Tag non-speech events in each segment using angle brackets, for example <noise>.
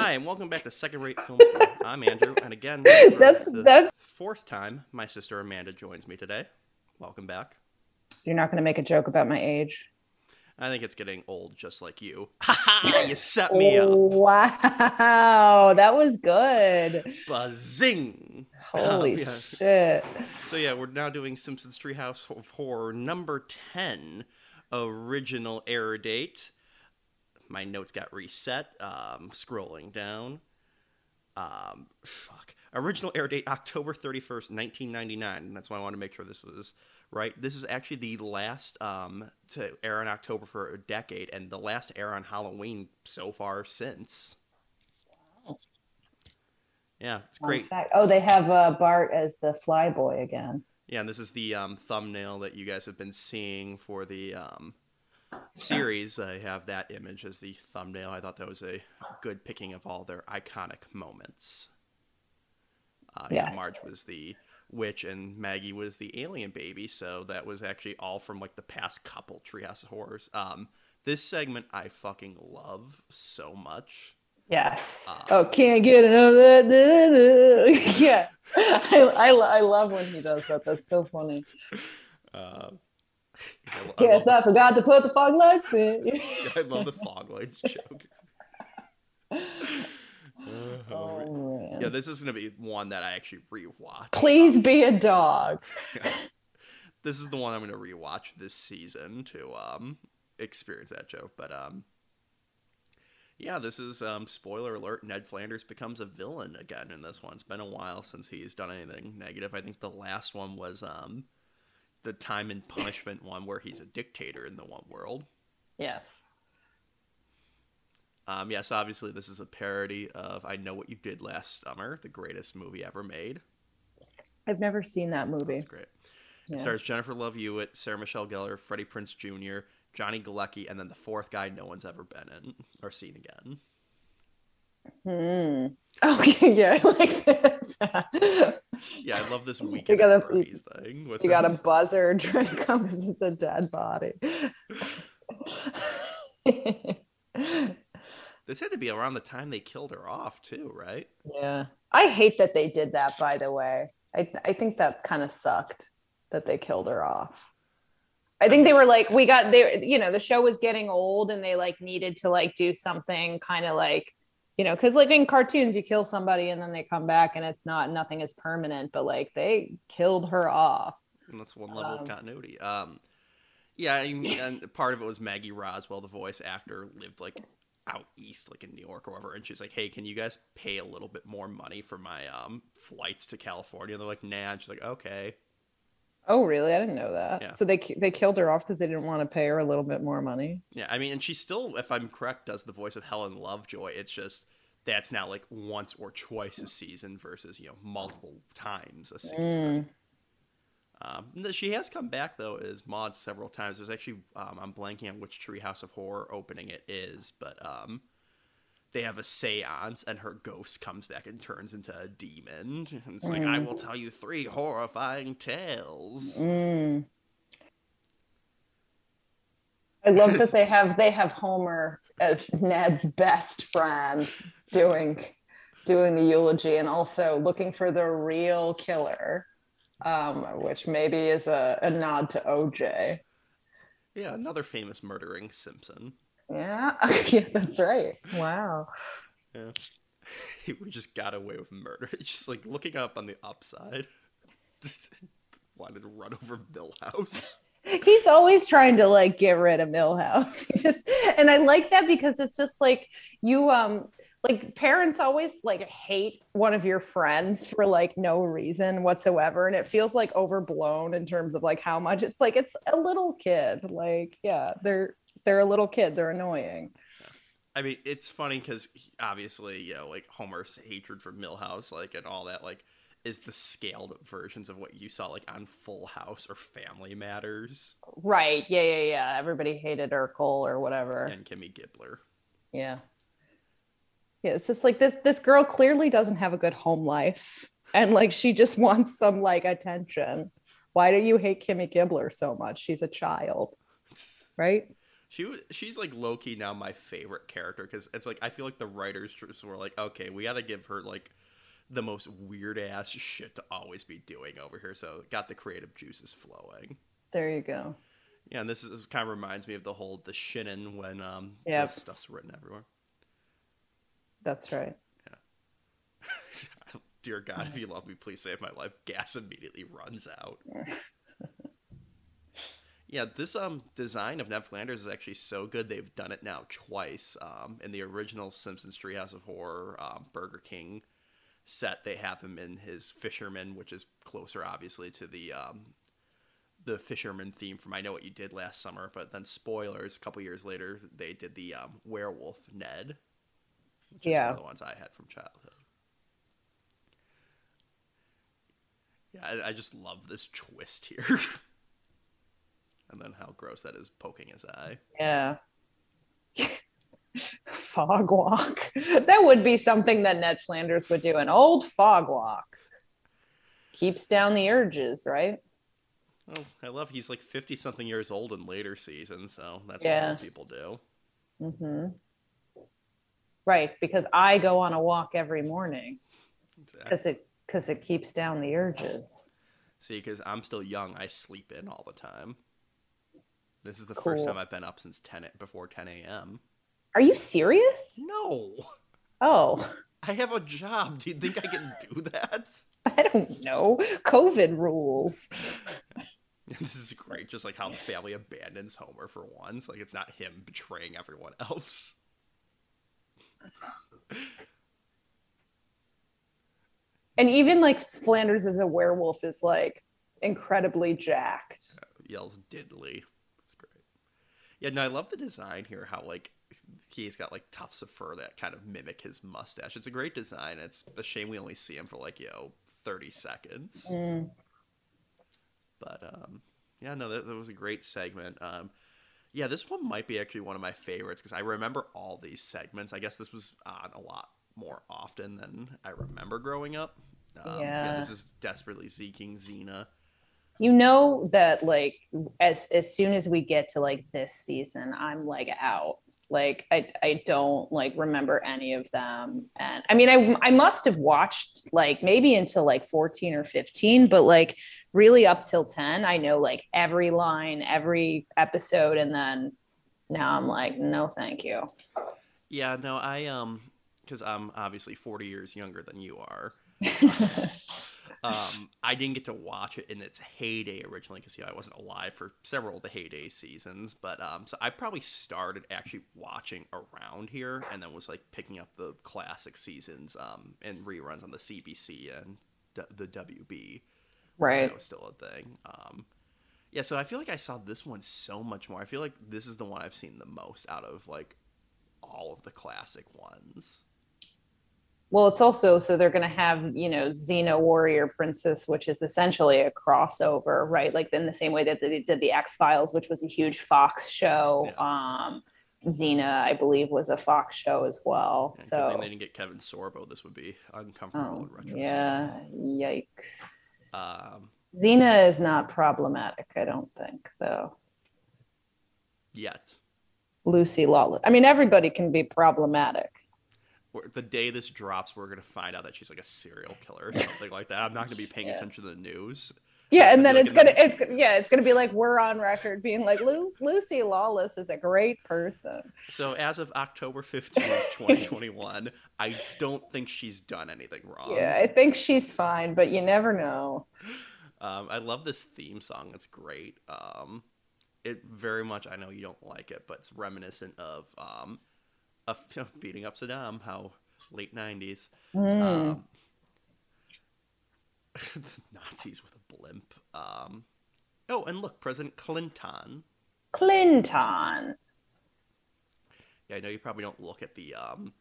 Hi, and welcome back to Second Rate Film School. I'm Andrew, and again, That's- the that's- fourth time, my sister Amanda joins me today. Welcome back. You're not going to make a joke about my age. I think it's getting old, just like you. <laughs> Ha ha! You set me up. Wow, that was good. Buzzing. Holy Um, <laughs> yeah. shit. So yeah, we're now doing Simpsons Treehouse of Horror number ten, original air date. My notes got reset. Um, scrolling down. Um, fuck. Original air date October thirty first, nineteen ninety nine. And that's why I wanted to make sure this was right. This is actually the last um to air in October for a decade, and the last air on Halloween so far since. Yeah, it's great. fact. Oh, they have uh, Bart as the flyboy again. Yeah, and this is the um, thumbnail that you guys have been seeing for the um, series. I have that image as the thumbnail. I thought that was a good picking of all their iconic moments. Uh. Marge was the witch and Maggie was the alien baby, so that was actually all from like the past couple Treehouse of Horrors. Um, this segment I fucking love so much. Yes. Ah. oh, can't get enough of that. <laughs> Yeah. <laughs> I, I, I love when he does that. That's so funny. Uh, <laughs> I Yes, I forgot to put the fog lights in. <laughs> I love the fog lights joke. <laughs> oh, man. Yeah, this is gonna be one that I actually rewatch. Please be a dog. This is the one I'm gonna rewatch this season to um experience that joke. But um yeah, this is um spoiler alert, Ned Flanders becomes a villain again in this one. It's been a while since he's done anything negative. I think the last one was um the time and punishment one where he's a dictator in the one world. Yes. Um, yes, obviously this is a parody of I Know What You Did Last Summer, the greatest movie ever made. I've never seen that movie. That's great. It Yeah. stars Jennifer Love Hewitt, Sarah Michelle Gellar, Freddie Prinze Jr., Johnny Galecki, and then the fourth guy no one's ever been in or seen again. Hmm. Okay, <laughs> yeah, I like this. <laughs> Yeah, I love this weekend gotta- at Bernie's thing. With you got a buzzer trying to come because it's a dead body. <laughs> This had to be around the time they killed her off too, right? yeah. I hate that they did that, by the way. I, I think that kind of sucked that they killed her off. I think they were like, we got they, you know, the show was getting old and they like needed to like do something kind of like, you know, because like in cartoons, you kill somebody and then they come back and it's not, nothing is permanent, but like they killed her off. And that's one level Um, of continuity. Um, yeah, and, and part of it was Maggie Roswell, the voice actor, lived like out east, like in New York or whatever, and she's like, "Hey, can you guys pay a little bit more money for my um flights to California?" And they're like, "Nah." And she's like, "Okay." Oh, really? I didn't know that. Yeah. So they they killed her off because they didn't want to pay her a little bit more money. Yeah, I mean, and she still, if I'm correct, does the voice of Helen Lovejoy. It's just that's now like once or twice a season versus you know multiple times a season. Mm. Um, she has come back though as Maude several times. There's actually um, I'm blanking on which Treehouse of Horror opening it is, but um, they have a séance and her ghost comes back and turns into a demon. And it's like I will tell you three horrifying tales. Mm. I love that they have they have Homer as Ned's best friend doing doing the eulogy and also looking for the real killer, um, which maybe is a, a nod to OJ. Yeah, another famous murdering Simpson. Yeah, <laughs> yeah, that's right. Wow. Yeah. <laughs> we just got away with murder. It's <laughs> just like looking up on the upside. Just wanted to run over Milhouse. He's always trying to like get rid of Milhouse. Just and I like that because it's just like you um like parents always like hate one of your friends for like no reason whatsoever and it feels like overblown in terms of like how much it's like it's a little kid like yeah they're they're a little kid they're annoying I mean, it's funny because obviously, you know, like Homer's hatred for Milhouse, like, and all that, like, is the scaled versions of what you saw, like, on Full House or Family Matters right yeah yeah yeah everybody hated Urkel or whatever and Kimmy Gibbler. Yeah. Yeah, it's just like this this girl clearly doesn't have a good home life and like she just <laughs> wants some like attention. Why do you hate Kimmy Gibbler so much? She's a child. <laughs> Right? She was, she's like low key now my favorite character because it's like I feel like the writers just were like, okay, we got to give her like the most weird ass shit to always be doing over here. So got the creative juices flowing. There you go. Yeah, and this is kind of reminds me of the whole the shinin when um Yep. stuff's written everywhere. That's right. Yeah. <laughs> Dear God, if you love me, please save my life. Gas immediately runs out. <laughs> yeah, this um design of Ned Flanders is actually so good. They've done it now twice. Um, in the original Simpsons Treehouse of Horror um, Burger King set, they have him in his fisherman, which is closer, obviously, to the um the fisherman theme from I Know What You Did Last Summer. But then, spoilers, a couple years later, they did the um, werewolf Ned. Which is Yeah. one of the ones I had from childhood. Yeah, I, I just love this twist here. <laughs> and then how gross that is poking his eye. Yeah. <laughs> fog walk. That would be something that Ned Flanders would do. An old fog walk. Keeps down the urges, right? Oh, I love he's like 50 something years old in later seasons, so that's Yeah. what people do. hmm Right, because I go on a walk every morning Exactly. because it because it keeps down the urges. See, because I'm still young, I sleep in all the time. This is the first time I've been up since 10 before 10 a.m. Are you serious? No, Oh, I have a job. Do you think I can do <laughs> that? I don't know. COVID rules. <laughs> This is great. Just like how the family abandons Homer for once. Like it's not him betraying everyone else. <laughs> And even like Flanders as a werewolf is like incredibly jacked. Uh, yells diddly. Yeah, no, I love the design here. How like he's got like tufts of fur that kind of mimic his mustache. It's a great design. It's a shame we only see him for like you know thirty seconds. Mm. But um, yeah, no, that, that was a great segment. Um, yeah, this one might be actually one of my favorites because I remember all these segments. I guess this was on a lot more often than I remember growing up. Um, Yeah. this is desperately seeking Xena. You know that like as as soon as we get to like this season, I'm like out. Like I I don't like remember any of them. And I mean I I must have watched like maybe until like 14 or 15, but like really up till 10, I know like every line, every episode, and then now I'm like, no thank you. Yeah, no, I um, because I'm obviously 40 years younger than you are. <laughs> um, I didn't get to watch it in its heyday originally because you know I wasn't alive for several of the heyday seasons. But um, so I probably started actually watching around here, and then was like picking up the classic seasons um and reruns on the CBC and d- the WB. right. That was still a thing. Um, yeah, so I feel like I saw this one so much more. I feel like this is the one I've seen the most out of like all of the classic ones. Well, it's also so they're going to have, you know, Xena Warrior Princess, which is essentially a crossover, right? Like in the same way that they did the X Files, which was a huge Fox show. Yeah. Um, Xena, I believe, was a Fox show as well. Good so, they didn't get Kevin Sorbo. This would be uncomfortable oh, yeah, yikes. Um, Xena is not problematic, I don't think, though. yet. Lucy Lawless. I mean, everybody can be problematic. The day this drops, we're gonna find out that she's like a serial killer or something like that. I'm not gonna be paying Yeah. attention to the news. Yeah, and then it's gonna it's yeah, it's gonna be like we're on record being like Lu- Lucy Lawless is a great person. So as of October 15th, <laughs> 2021, I don't think she's done anything wrong. Yeah, I think she's fine, but you never know. Um, I love this theme song. It's great. Um, it very much. I know you don't like it, but it's reminiscent of um, of <laughs> you know, beating up Saddam. How late '90s. Mm. Um, <laughs> Nazis with a blimp. Um, oh, and look, President Clinton. Clinton. Yeah, I know you probably don't look at the um,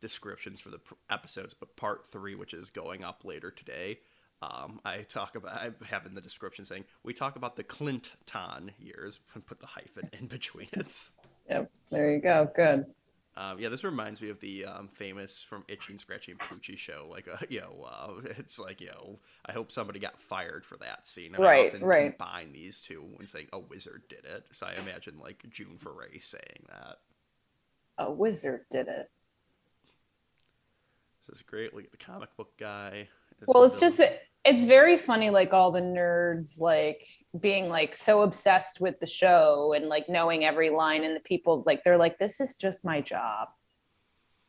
descriptions for the pr- episodes, but part three, which is going up later today, um, I talk about. I have in the description saying we talk about the Clinton years and put the hyphen in between it. Yep, there you go. Good. Um, yeah, this reminds me of the um, famous from Itchy and Scratchy and Poochie show. Like, uh, <laughs> you know, uh, it's like, you know, I hope somebody got fired for that scene. And Right, I often right. combine these two when saying a wizard did it. So I imagine like June Foray saying that. A wizard did it. This is great. Look at the comic book guy. as Well, it's just it's very funny, like all the nerds like being like so obsessed with the show and like knowing every line, and the people like they're like, this is just my job.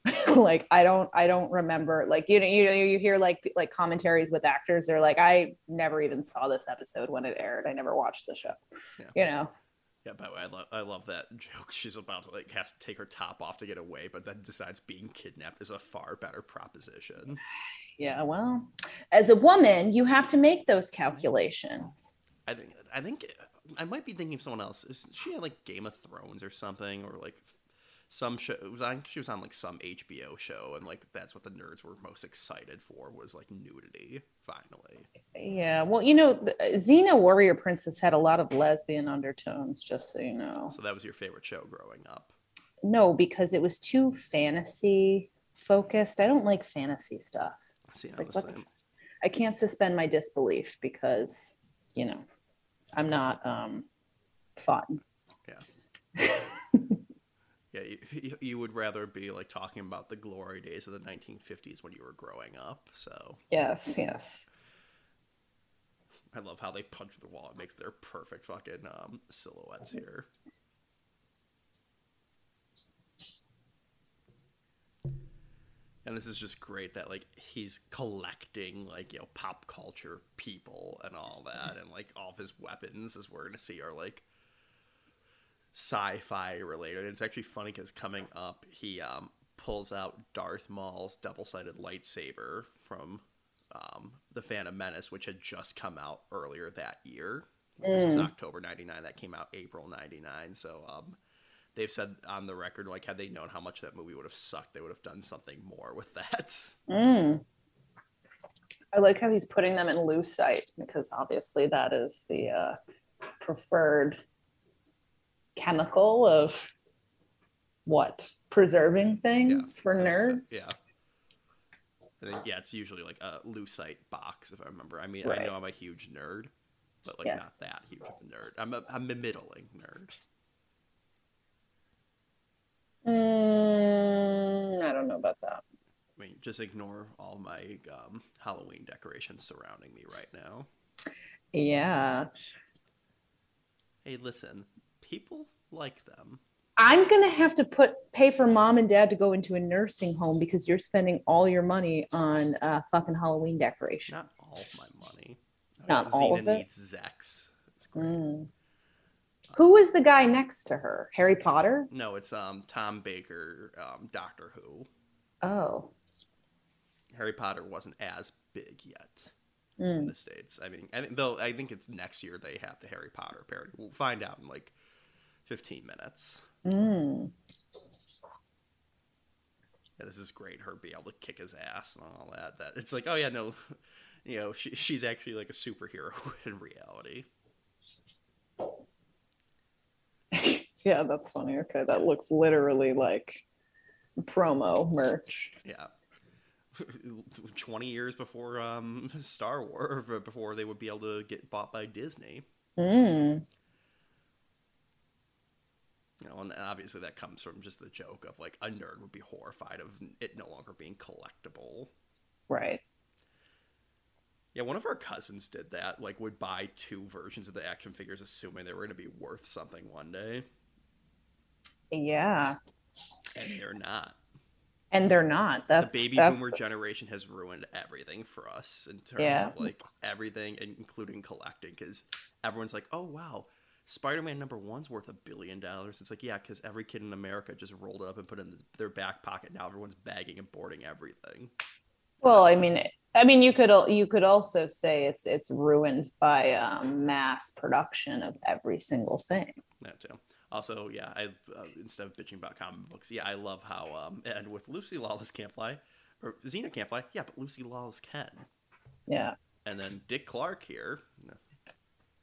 <laughs> like I don't I don't remember like you know you know you hear like like commentaries with actors they're like I never even saw this episode when it aired I never watched the show Yeah. you know Yeah, by the way, I love I love that joke. <laughs> She's about to like has to take her top off to get away, but then decides being kidnapped is a far better proposition. <sighs> yeah well as a woman you have to make those calculations I think I think I might be thinking of someone else. Is she on like Game of Thrones or something, or like some show? Was on, she was on like some HBO show, and like that's what the nerds were most excited for was like nudity. Finally, Yeah, well, you know, the- uh, Xena Warrior Princess had a lot of lesbian undertones, just so you know. so that was your favorite show growing up. No, because it was too fantasy focused. I don't like fantasy stuff. See, like, the I can't suspend my disbelief because, you know, I'm not um fun. yeah, <laughs> yeah, you, you would rather be like talking about the glory days of the 1950s when you were growing up. So Yes, yes. I love how they punch the wall. It makes their perfect fucking um, silhouettes here. And this is just great that like he's collecting like you know pop culture people and all that, and like all of his weapons, as we're gonna see, are like sci-fi related. and It's actually funny because coming up, he um, pulls out Darth Maul's double-sided lightsaber from um, the Phantom Menace, which had just come out earlier that year. This was Mm. October '99. That came out April '99. So um, they've said on the record, like, had they known how much that movie would have sucked, they would have done something more with that. Mm. I like how he's putting them in lucite because obviously that is the uh, preferred chemical of what preserving things for nerds. Yeah. And then, yeah, it's usually like a lucite box, if I remember. I mean, I know I'm a huge nerd, but like Yes. not that huge of a nerd. I'm a, I'm a middling nerd. Mm, I don't know about that. I mean, just ignore all my um, Halloween decorations surrounding me right now. Yeah. Hey, listen, people like them. I'm gonna have to put pay for mom and dad to go into a nursing home because you're spending all your money on uh, fucking Halloween decorations. Not all of my money. Not yeah, all of it? needs Zex. It's great. Mm. Who is the guy next to her? Harry Potter? No, it's um Tom Baker, um, Doctor Who. Oh. Harry Potter wasn't as big yet in Mm. the states. I mean, I think though I think it's next year they have the Harry Potter parody. We'll find out in like fifteen minutes. Mm. Yeah, this is great. Her be able to kick his ass and all that. That it's like, oh yeah, no, <laughs> you know, she, she's actually like a superhero <laughs> in reality. Yeah, that's funny. Okay, that looks literally like promo merch. Yeah. <laughs> 20 years before um <laughs> Star Wars <laughs> before they would be able to get bought by Disney. Mm. You know, and obviously that comes from just the joke of like a nerd would be horrified of it no longer being collectible. Right. Yeah, one of our cousins did that, like would buy two versions of the action figures assuming they were going to be worth something one day, Yeah. and they're not. And they're not. That's the baby that's boomer generation has ruined everything for us in terms Yeah. of like everything including collecting cuz everyone's like, "Oh wow, Spider-Man number 1's worth a billion dollars." It's like, "Yeah, cuz every kid in America just rolled it up and put it in their back pocket. Now everyone's bagging and boarding everything." Well, I mean, I mean, you could you could also say it's it's ruined by um, mass production of every single thing. That too. Also, yeah, I uh, instead of bitching about comic books, yeah, I love how um and with Lucy Lawless can't fly or Xena can't fly. Yeah, but Lucy Lawless can. Yeah, And then Dick Clark here.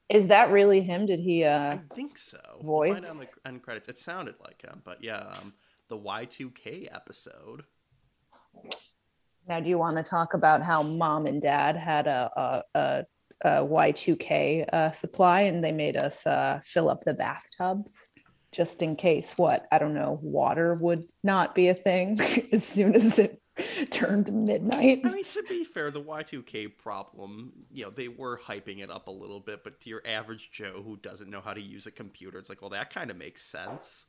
is that really him? Did he? I uh think so. We'll find out on the end credits. It sounded like him, but yeah, um, the Y2K episode. Now, do you want to talk about how mom and dad had a, a, a, a Y2K uh, supply and they made us uh, fill up the bathtubs just in case what? I don't know, water would not be a thing <laughs> as soon as it turned midnight. I mean, to be fair, the Y2K problem, you know, they were hyping it up a little bit, but to your average Joe who doesn't know how to use a computer, it's like, well, that kind of makes sense.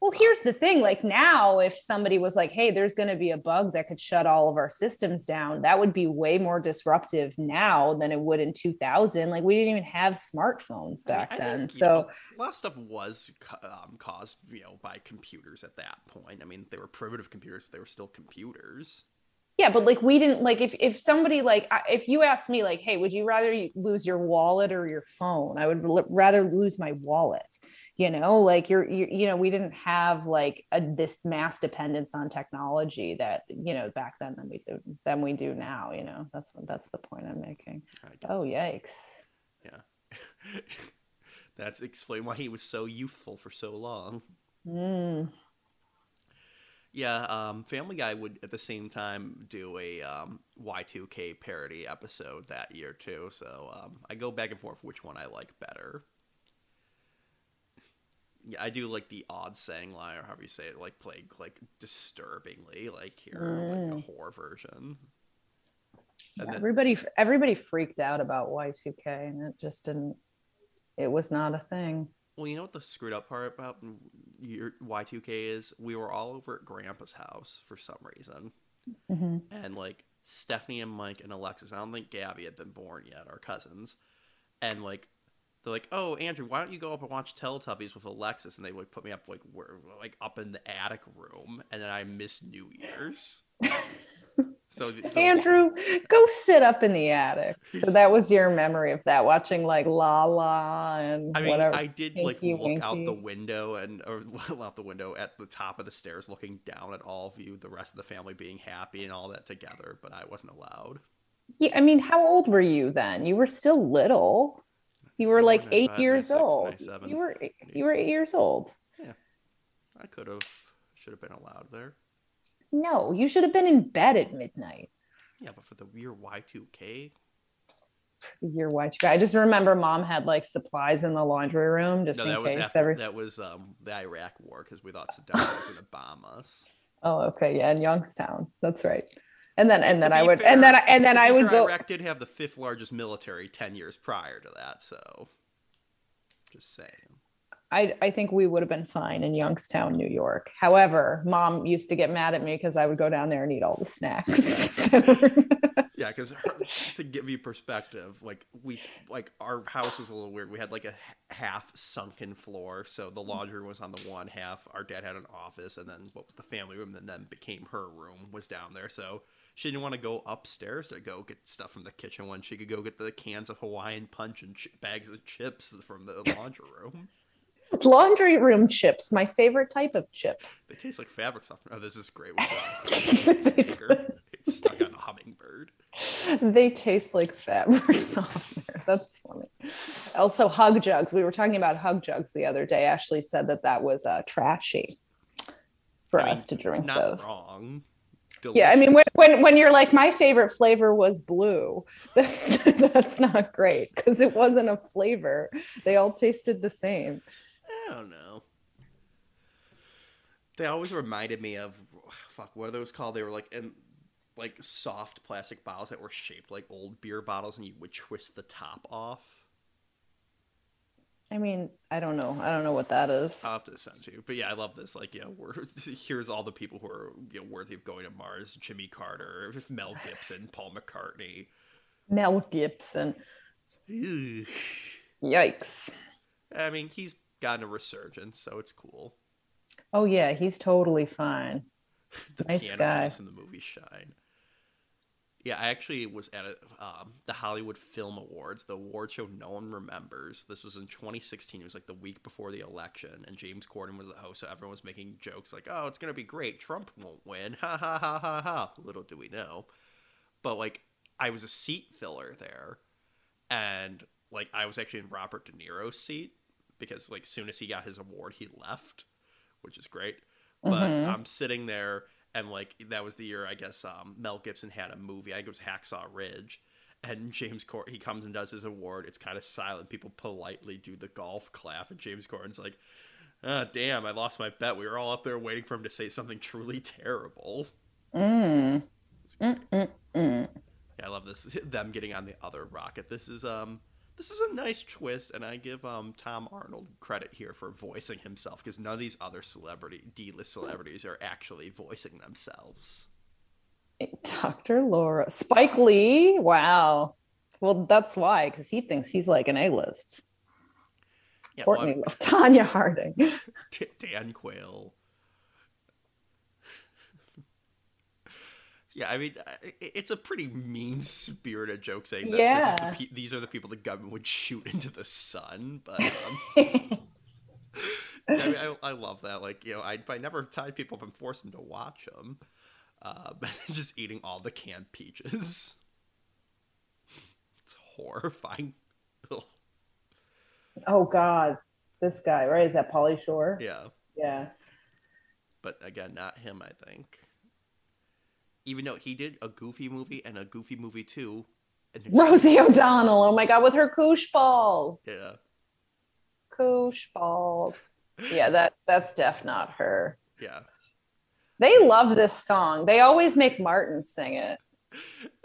Well, here's the thing like now, if somebody was like, hey, there's going to be a bug that could shut all of our systems down, that would be way more disruptive now than it would in 2000. Like, we didn't even have smartphones back I mean, then. So, know, a lot of stuff was um, caused, you know, by computers at that point. I mean, they were primitive computers, but they were still computers. yeah, but like, we didn't like if, if somebody like, if you asked me, like, hey, would you rather lose your wallet or your phone? I would l- rather lose my wallet. You know, like you're, you you know, we didn't have like a, this mass dependence on technology that you know back then than we do than we do now. You know, that's what that's the point I'm making. Oh yikes! Yeah. <laughs> That's explain why he was so youthful for so long. Mm. Yeah, um, Family Guy would at the same time do a um, Y2K parody episode that year too. So um, I go back and forth which one I like better. Yeah, I do like the odd saying line or however you say it, like played like disturbingly, like here, like a horror version. And then- Everybody everybody freaked out about Y2K, and it just didn't. It was not a thing. Well, you know what the screwed up part about your Y2K is? We were all over at Grandpa's house for some reason. Mhm. And like Stephanie and Mike and Alexis, I don't think Gabby had been born yet, our cousins. And like they're like, "Oh, Andrew, why don't you go up and watch Teletubbies with Alexis?" And they would put me up like where, like up in the attic room, and then I miss New Year's. so the, the- Andrew, go sit up in the attic. So that was your memory of that, watching like La La and I mean, whatever. I did like look out the window and or <laughs> out the window at the top of the stairs, looking down at all of you, the rest of the family being happy and all that together, but I wasn't allowed. Yeah, I mean, how old were you then? You were still little. You were like eight five, years six, old. You were eight. you were eight years old. Yeah, I could have, should have been allowed there. No, you should have been in bed at midnight. Yeah, but for the year Y2K, The year Y2K. I just remember mom had like supplies in the laundry room just no, in that was case. after every... that was um the Iraq War because we thought Saddam was going to bomb us. <laughs> Oh, okay, yeah, in Youngstown. That's right. And then and then I would fair- and then I, and then I would go. Iraq did have the fifth largest military ten years prior to that, so just saying. I, I think we would have been fine in Youngstown, New York. However, mom used to get mad at me because I would go down there and eat all the snacks. <laughs> Yeah, because to give you perspective, like we like our house was a little weird. We had like a half sunken floor, so the mm-hmm. laundry was on the one half. Our dad had an office, and then what was the family room, and then became her room was down there. So she didn't want to go upstairs to go get stuff from the kitchen when she could go get the cans of Hawaiian punch and ch- bags of chips from the <laughs> laundry room. Laundry room chips, my favorite type of chips. They taste like fabric softener. Oh, this is great. With <laughs> the maker. It's stuck on a hummingbird. They taste like fabric <laughs> softener. That's funny. Also, hug jugs. We were talking about hug jugs the other day. Ashley said that that was uh, trashy for I mean, us to drink Not those. wrong. Yeah, I mean, when, when when you're like, my favorite flavor was blue. <laughs> That's that's not great because it wasn't a flavor. They all tasted the same. I don't know. They always reminded me of fuck. What are those called? They were like in like soft plastic bottles that were shaped like old beer bottles, and you would twist the top off. I mean, I don't know. I don't know what that is. I'll have to send you. But yeah, I love this. Like, yeah, we're <laughs> here's all the people who are you know, worthy of going to Mars: Jimmy Carter, Mel Gibson, Paul McCartney. Mel Gibson. Yikes. I mean, he's gotten a resurgence, so it's cool. Oh yeah, he's totally fine. <laughs> the Nice piano guy. in the movie Shine. Yeah, I actually was at a, um, the Hollywood Film Awards, the award show no one remembers. This was in 2016. It was like the week before the election, and James Corden was the host, so everyone was making jokes like, "Oh, it's gonna be great. Trump won't win." Ha ha ha ha ha. Little do we know. But like, I was a seat filler there, and like I was actually in Robert De Niro's seat because like soon as he got his award, he left, which is great. but Mhm. I'm sitting there and like that was the year I guess um, Mel Gibson had a movie. I think it was Hacksaw Ridge. And James Corden, he comes and does his award. It's kind of silent. People politely do the golf clap, and James Corden's like, "Ah, damn! I lost my bet. We were all up there waiting for him to say something truly terrible." Mm. Mm, mm, mm. Yeah, I love this. <laughs> Them getting on the other rocket. This is um, this is a nice twist, and I give um Tom Arnold credit here for voicing himself because none of these other celebrity D-list celebrities are actually voicing themselves. Dr. Laura. Spike Lee. Wow. Well, that's why, because he thinks he's like an A-list. Yeah, well, Courtney Love, Tonya Harding. <laughs> Dan Quayle. Yeah, I mean, i- it's a pretty mean-spirited joke saying that this is Yeah. the pe- these are the people the government would shoot into the sun, but um, <laughs> I, mean, I, I love that. Like, you know, I, I never tied people up and forced them to watch them. Uh, <laughs> just eating all the canned peaches. It's horrifying. Ugh. oh God, this guy, right? Is that Pauly Shore? yeah. Yeah. but again, not him. I think. Even though he did a Goofy movie and a Goofy movie too, and Rosie O'Donnell. Oh my God, with her koosh balls. yeah, Koosh balls. Yeah, that that's def not her. yeah. They love this song. They always make Martin sing it.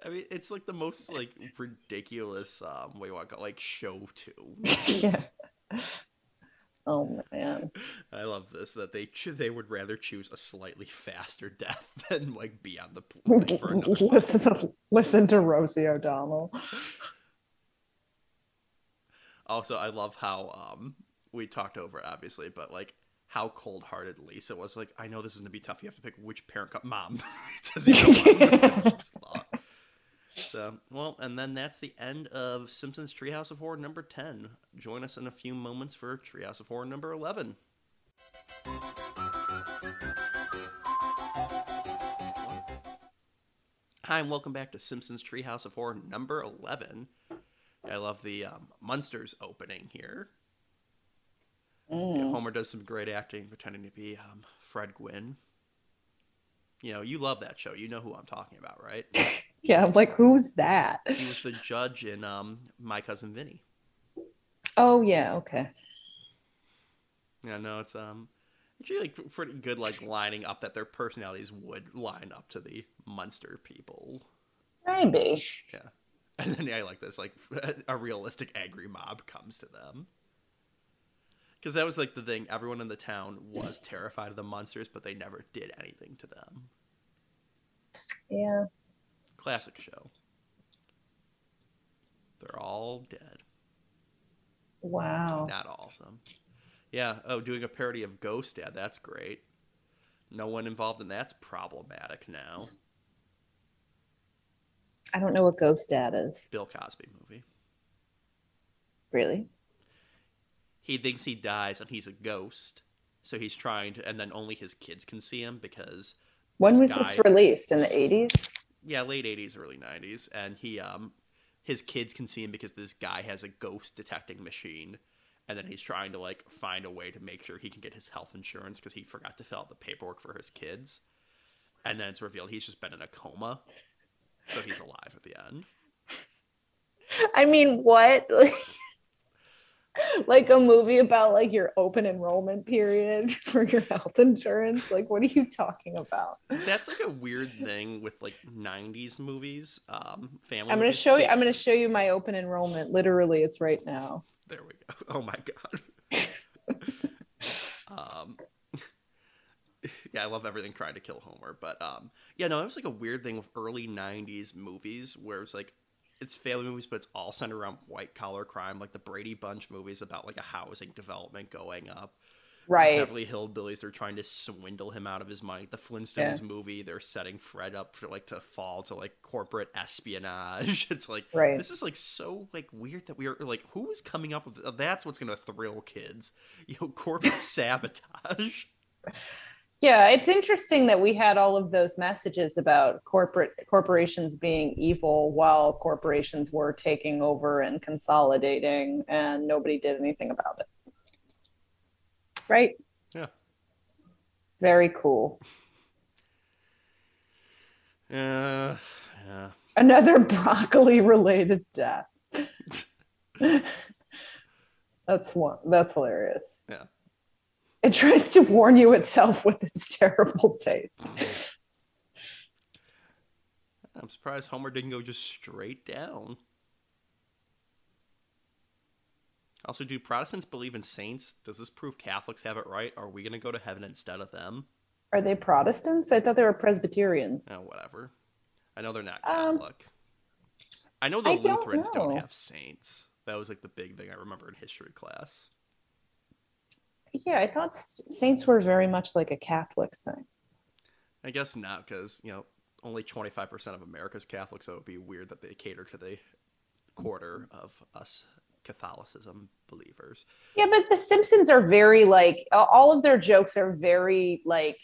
I mean, it's like the most like ridiculous um, what you want to call like show too. <laughs> yeah. Oh man. I love this that they cho- they would rather choose a slightly faster death <laughs> than like be on the pool thing for another <laughs> listen, to, listen to Rosie O'Donnell. Also, I love how um we talked over it, obviously, but like how cold-hearted Lisa was. Like, I know this is gonna be tough. You have to pick which parent. Co- Mom <laughs> doesn't even So, well, and then that's the end of Simpsons Treehouse of Horror number ten. Join us in a few moments for Treehouse of Horror number eleven. Hi, and welcome back to Simpsons Treehouse of Horror number 11. I love the um, Munsters opening here. Mm. Homer does some great acting, pretending to be um, Fred Gwynne. You know, you love that show. You know who I'm talking about, right? <laughs> Yeah, I'm like, who's that? He was the judge in um, My Cousin Vinny. Oh yeah, okay. Yeah, no, it's um, actually like pretty good, like lining up that their personalities would line up to the Munster people. Maybe. Yeah, <laughs> and then yeah, I like this, like <laughs> a realistic angry mob comes to them. Because that was like the thing. Everyone in the town was <laughs> terrified of the monsters, but they never did anything to them. Yeah. Classic show. They're all dead. Wow. Not all of them. Yeah. Oh, doing a parody of Ghost Dad. That's great. No one involved in that's problematic now. I don't know what Ghost Dad is. Bill Cosby movie. Really? He thinks he dies and he's a ghost. So he's trying to, and then only his kids can see him because, When This was this released? In the 80s? yeah, late 80s, early 90s. And he, um, his kids can see him because this guy has a ghost detecting machine. And then he's trying to, like, find a way to make sure he can get his health insurance because he forgot to fill out the paperwork for his kids. And then it's revealed he's just been in a coma. So he's alive at the end. <laughs> I mean, what? <laughs> like a movie about like your open enrollment period <laughs> for your health insurance? Like, what are you talking about? That's like a weird thing with like '90s movies. Um, family. I'm gonna show you. I'm gonna show you my open enrollment. Literally, it's right now. There we go. <laughs> Oh my god. <laughs> um, yeah, I love everything trying to kill Homer, but um, yeah, no, it was like a weird thing with early '90s movies where it's like it's family movies, but it's all centered around white collar crime, like the Brady Bunch movies about like a housing development going up. Right. Beverly Hillbillies, they're trying to swindle him out of his money. The Flintstones movie, they're setting Fred up for like to fall to like corporate espionage. <laughs> It's like Right. this is like so like weird that we are like who is coming up with that's what's gonna thrill kids. <laughs> You know, corporate sabotage. Yeah, it's interesting that we had all of those messages about corporate corporations being evil while corporations were taking over and consolidating, and nobody did anything about it. Right? Yeah. Very cool. <laughs> Uh, yeah. Another <laughs> broccoli related death. <laughs> that's one. That's hilarious. Yeah. It tries to warn you itself with its terrible taste. I'm surprised Homer didn't go just straight down. Also, do Protestants believe in saints? Does this prove Catholics have it right? Are we going to go to heaven instead of them? Are they Protestants? I thought they were Presbyterians. Oh, whatever. I know they're not Um, I know the I don't Lutherans don't, have saints. That was like the big thing I remember in history class. Yeah, I thought saints were very much like a Catholic thing. I guess not because you know only 25% of America's Catholic, so it would be weird that they cater to the quarter of us Catholicism believers. Yeah, but the Simpsons are very like all of their jokes are very like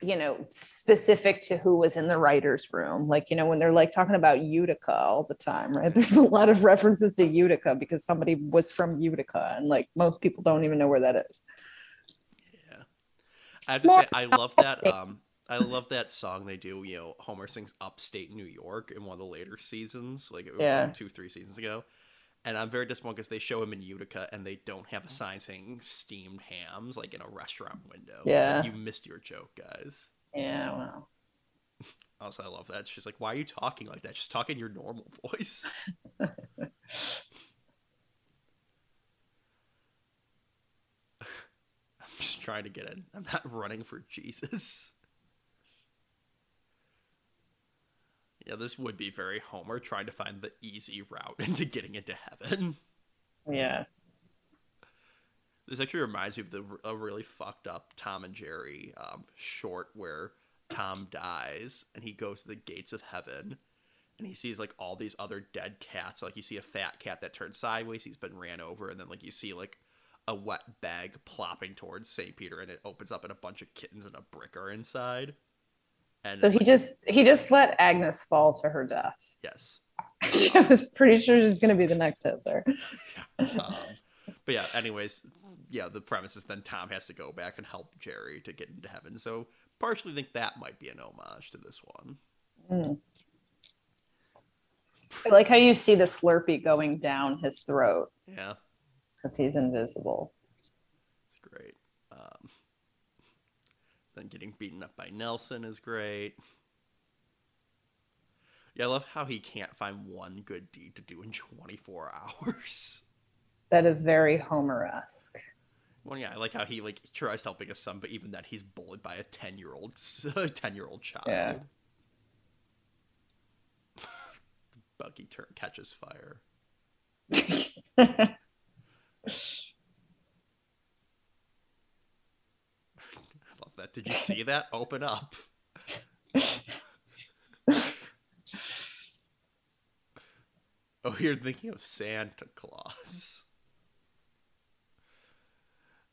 you know specific to who was in the writers room like you know when they're like talking about utica all the time right <laughs> there's a lot of references to utica because somebody was from utica and like most people don't even know where that is Yeah, I have to say I love that. <laughs> Um, I love that song they do. You know, Homer sings "Upstate New York" in one of the later seasons, like it was Yeah. like two, three seasons ago. And I'm very disappointed because they show him in Utica and they don't have a sign saying "steamed hams" like in a restaurant window. It's like, Yeah. you missed your joke, guys. yeah well <laughs> Also, I love that. She's like, "Why are you talking like that? Just talk in your normal <laughs> voice." <laughs> I'm just trying to get in. I'm not running for Jesus. Yeah, this would be very Homer trying to find the easy route <laughs> into getting into heaven. yeah This actually reminds me of the a really fucked up Tom and Jerry um, short where Tom dies and he goes to the gates of heaven and he sees like all these other dead cats. Like you see a fat cat that turns sideways, he's been ran over, and then like you see like a wet bag plopping towards St. Peter and it opens up and a bunch of kittens and a brick are inside. And so he like- just he just let agnes fall to her death <laughs> yes. i was pretty sure she's going to be the next hitler Um, but yeah, anyways, yeah, the premise is then Tom has to go back and help Jerry to get into heaven. So partially think that might be an homage to this one. Mm. I like how you see the slurpee going down his throat Yeah, because he's invisible it's great. Um, then getting beaten up by Nelson is great. Yeah, I love how he can't find one good deed to do in 24 <laughs> hours. that is very homer-esque Well, yeah, I like how he like tries helping his son, but even then he's bullied by a 10 year old <laughs> 10 year old child. Yeah. <laughs> Buggy turn catches fire. I love that. Did you see <laughs> that? Open up. oh, you're thinking of Santa Claus.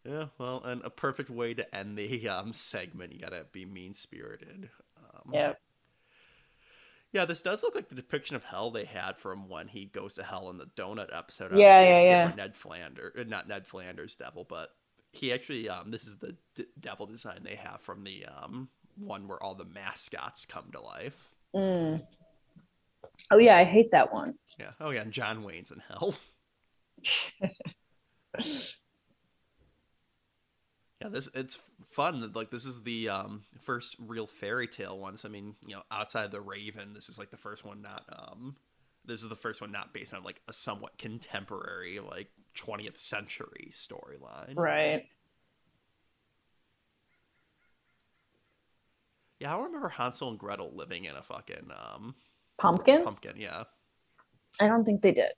Yeah, well, and a perfect way to end the um, segment. You gotta be mean spirited. Um, Yep. yeah, this does look like the depiction of hell they had from when he goes to hell in the donut episode. Yeah, yeah, yeah. Ned Flanders, uh, not Ned Flanders devil, but he actually. Um, this is the d- devil design they have from the um one where all the mascots come to life. Mm. Oh yeah, I hate that one. Yeah. Oh yeah, and John Wayne's in hell. <laughs> Yeah, this it's fun. Like this is the um, first real fairy tale ones. I mean, you know, outside the Raven, this is like the first one not. Um, this is the first one not based on like a somewhat contemporary, like 20th century storyline. Right. Yeah, I remember Hansel and Gretel living in a fucking um, Pumpkin? pumpkin. Yeah. I don't think they did.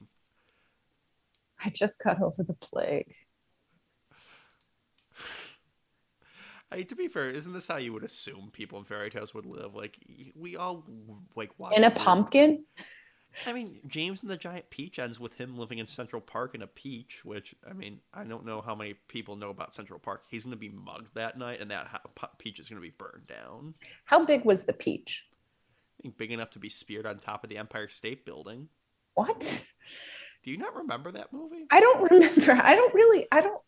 <laughs> I just got over the plague. I, to be fair, isn't this how you would assume people in fairy tales would live? Like we all like watch In a pumpkin? I mean, James and the Giant Peach ends with him living in Central Park in a peach, which I mean, I don't know how many people know about Central Park. He's going to be mugged that night, and that peach is going to be burned down. How big was the peach? I think big enough to be speared on top of the Empire State Building. What? Do you not remember that movie? I don't remember. I don't really I don't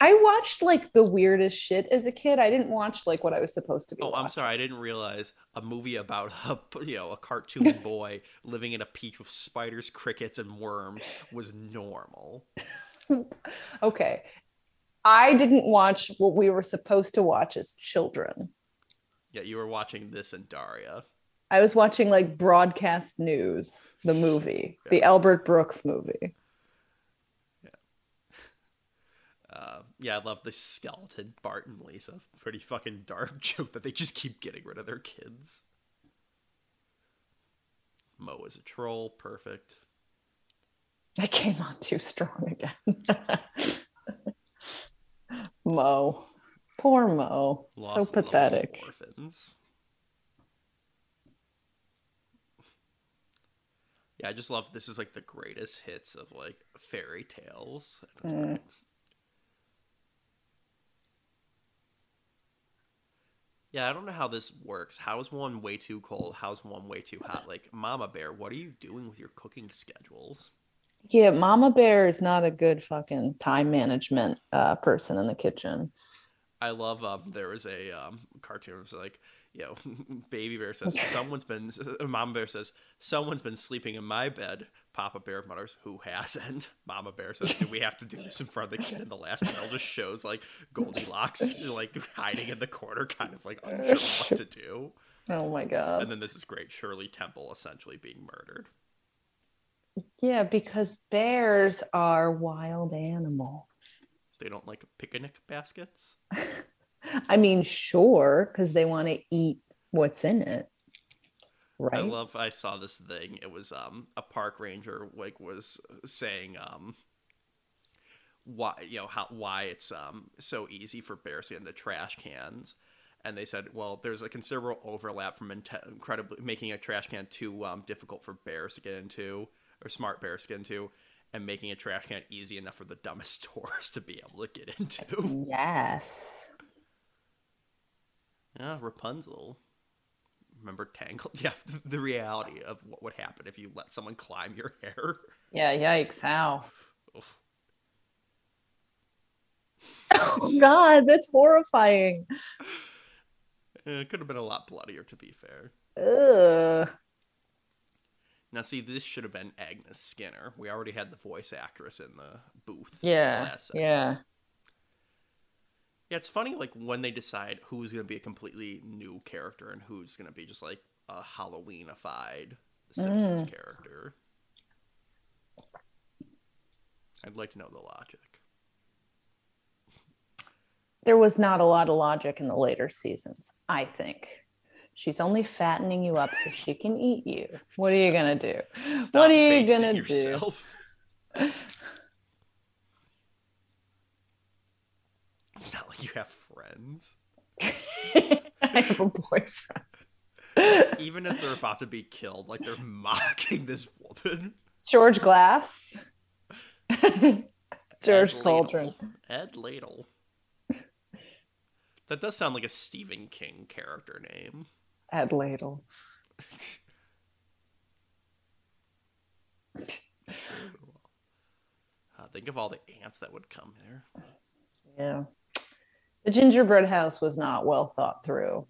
I watched like the weirdest shit as a kid. I didn't watch like what I was supposed to be. Oh, I'm sorry. I didn't realize a movie about a you know a cartoon <laughs> boy living in a peach with spiders, crickets, and worms was normal. <laughs> okay. I didn't watch what we were supposed to watch as children. Yeah, you were watching this and Daria. I was watching like broadcast news, the movie, <laughs> the Albert Brooks movie. Uh, yeah, I love the skeleton Bart and Lisa. Pretty fucking dark <laughs> joke that they just keep getting rid of their kids. Moe is a troll. Perfect. I came on too strong again. <laughs> Moe. Poor Moe. Lost so pathetic. Orphans. Yeah, I just love this is like the greatest hits of like fairy tales. Mm. Yeah, I don't know how this works. How is one way too cold? How's one way too hot? Like, Mama Bear, what are you doing with your cooking schedules? Yeah, Mama Bear is not a good fucking time management uh, person in the kitchen. I love um there was a um cartoon it was like you know <laughs> baby bear says <laughs> someone's been mama bear says someone's been sleeping in my bed papa bear mutters who hasn't <laughs> mama bear says do we have to do this in front of the kid and the last panel just shows like goldilocks <laughs> like hiding in the corner kind of like <laughs> unsure what to do Oh my god. and then this is great shirley temple essentially being murdered Yeah, because bears are wild animals. they don't like picnic baskets I mean, sure, because they want to eat what's in it. Right. I love I saw this thing. It was um a park ranger like was saying um why you know how why it's um so easy for bears to get in the trash cans. And they said, well, there's a considerable overlap from incredibly making a trash can too um, difficult for bears to get into, or smart bears to get into, and making a trash can easy enough for the dumbest <laughs> tourists to be able to get into. yes. Yeah, Rapunzel. Remember Tangled? <laughs> Yeah, the reality of what would happen if you let someone climb your hair. Yeah. Yikes! How? Oh God, that's horrifying. It could have been a lot bloodier, to be fair. Ugh. Now, see, this should have been Agnes Skinner. We already had the voice actress in the booth. Yeah. last. Yeah. Yeah, it's funny, like, when they decide who's going to be a completely new character and who's going to be just, like, a Halloweenified Simpsons Mm. character. I'd like to know the logic. There was not a lot of logic in the later seasons. I think. She's only fattening you up so she can eat you. What are you gonna do? Stop what are you gonna do? <laughs> It's not like you have friends. <laughs> I have a boyfriend. <laughs> Even as they're about to be killed, like they're mocking this woman. George Glass. <laughs> George Ed Cauldron. Ed Ladle. That does sound like a Stephen King character name. Ed Ladle. Uh, think of all the ants that would come there. Yeah. The gingerbread house was not well thought through.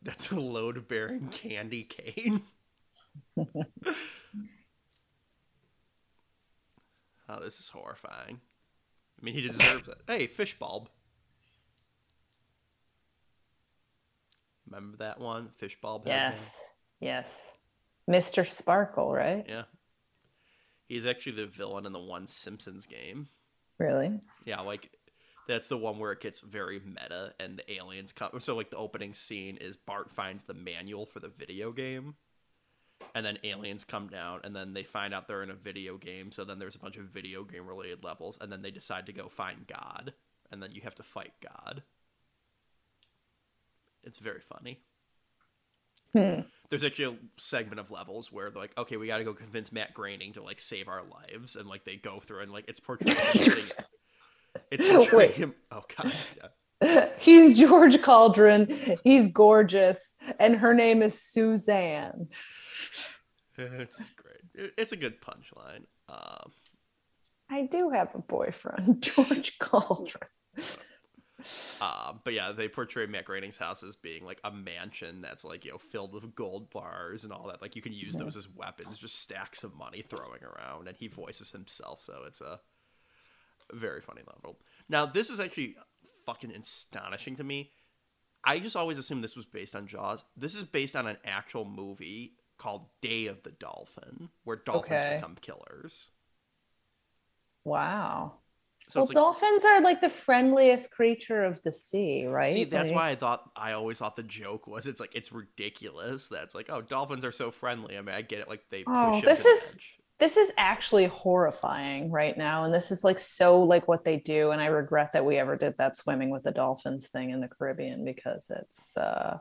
That's a load bearing candy cane. <laughs> oh, this is horrifying. I mean, he deserves it. Hey, fish bulb. Remember that one? Fish bulb. Yes. Yes. Mr. Sparkle, right? Yeah. He's actually the villain in the one Simpsons game. Really? Yeah, like that's the one where it gets very meta and the aliens come. So like the opening scene is Bart finds the manual for the video game, and then aliens come down, and then they find out they're in a video game. So then there's a bunch of video game related levels, and then they decide to go find God, and then you have to fight God. It's very funny. Hmm. There's actually a segment of levels where they're like, okay, we got to go convince Matt Groening to like save our lives, and like they go through and like it's portraying. It's portraying <laughs> him. Oh god, yeah. <laughs> He's George Cauldron. He's gorgeous. And her name is Suzanne. it's great. It's a good punchline. Um, I do have a boyfriend, <laughs> George Cauldron. Uh, but yeah, they portray Matt Groening's house as being like a mansion that's like you know filled with gold bars and all that. Like you can use those as weapons, just stacks of money throwing around, and he voices himself, so it's a very funny level. Now this is actually fucking astonishing to me. I just always assumed this was based on Jaws. This is based on an actual movie called Day of the Dolphin, where dolphins Okay. become killers. Wow. So well, like dolphins are like the friendliest creature of the sea, right? See, that's Like- why I thought I always thought the joke was it's like it's ridiculous. That's like, oh, dolphins are so friendly. I mean, I get it. Like they oh, push Oh, this is- edge. This is actually horrifying right now, and this is like so like what they do. And I regret that we ever did that swimming with the dolphins thing in the Caribbean because it's uh,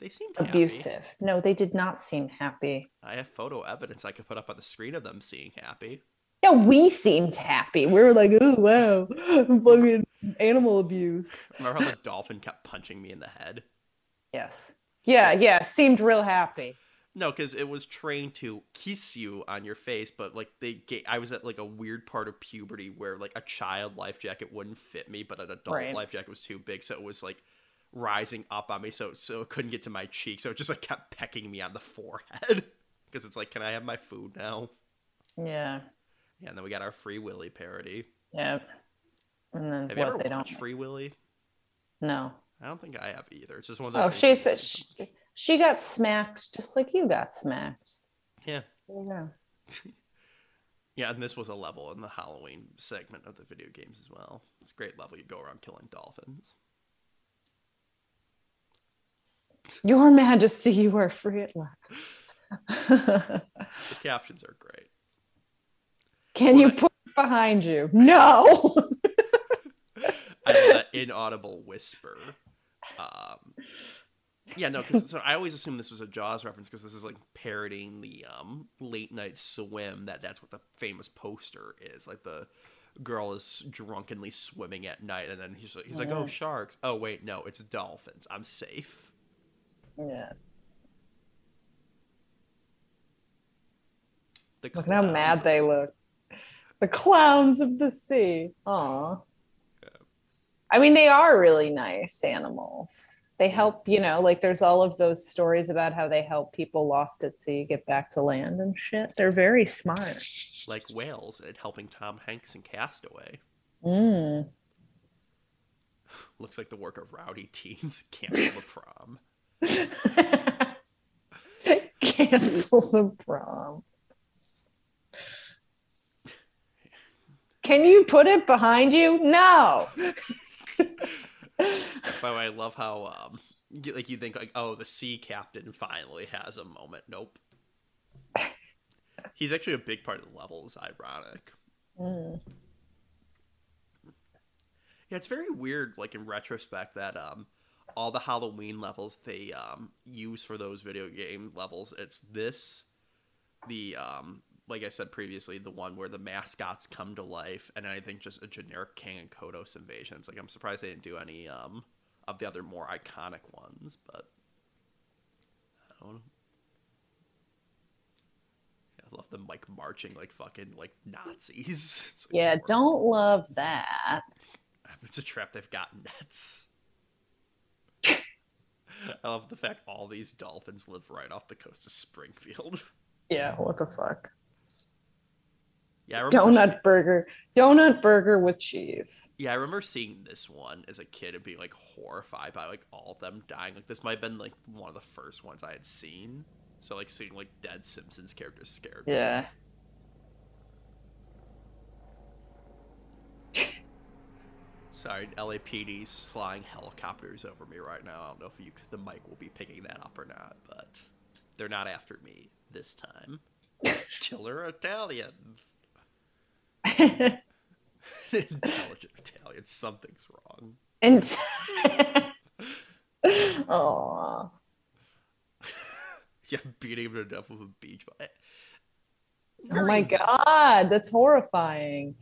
They seem happy. abusive. No, they did not seem happy. I have photo evidence I could put up on the screen of them seeing happy. No, we seemed happy. We were like, oh wow, <laughs> fucking animal abuse. Remember how the dolphin kept punching me in the head? Yes. Yeah, yeah. Seemed real happy. No, because it was trained to kiss you on your face, but like they, I was at like a weird part of puberty where like a child life jacket wouldn't fit me, but an adult Right. life jacket was too big, so it was like rising up on me, so so it couldn't get to my cheek, so it just like kept pecking me on the forehead. <laughs> Because it's like, can I have my food now? Yeah. Yeah, and then we got our Free Willy parody. Yeah. And then Have you ever they watched don't Free Willy? No. I don't think I have either. It's just one of oh, those. Oh, things she said she, she got smacked just like you got smacked. Yeah, go. <laughs> yeah, and this was a level in the Halloween segment of the video games as well. It's a great level. You go around killing dolphins. Your Majesty, you are free at last. The captions are great. Can you put it behind you? No. <laughs> I know that inaudible whisper. Um, yeah, no, because so I always assume this was a Jaws reference because this is like parodying the um, late night swim. That that's what the famous poster is. Like the girl is drunkenly swimming at night, and then he's like, he's like, "Oh, sharks! Oh, wait, no, it's dolphins. I'm safe." yeah. The Look at how mad they look. The clowns of the sea. Aw. Yeah. I mean, they are really nice animals. They help, you know, like there's all of those stories about how they help people lost at sea get back to land and shit. They're very smart. like whales at helping Tom Hanks in Castaway. Mm. Looks like the work of rowdy teens. <laughs> Cancel the prom. <laughs> Cancel the prom. Can you put it behind you? No. <laughs> By the way, I love how um, you, like you think like, oh, the sea captain finally has a moment. Nope. He's actually a big part of the level. Is ironic. Mm. Yeah, it's very weird. Like in retrospect, that um, all the Halloween levels they um use for those video game levels, it's this, the um, like I said previously, the one where the mascots come to life, and I think just a generic Kang and Kodos invasion. It's like I'm surprised they didn't do any um of the other more iconic ones, but I don't know. Yeah, I love them like marching like fucking like Nazis. <laughs> Like, Yeah, horrible. don't love that. <laughs> It's a trap. They've got nets. <laughs> I love the fact all these dolphins live right off the coast of Springfield. Yeah, what the fuck? Yeah. Donut burger. Donut burger with cheese. yeah, I remember seeing this one as a kid and being like horrified by like all of them dying. Like this might have been like one of the first ones I had seen. So like seeing like dead Simpsons characters scared. me. Yeah. Sorry, LAPD's flying helicopters over me right now. I don't know if you the mic will be picking that up or not, but they're not after me this time. <laughs> Killer Italians. Intelligent Italians. Something's wrong. and <laughs> oh, Yeah, beating him to death with a beach ball. oh my god, that's horrifying.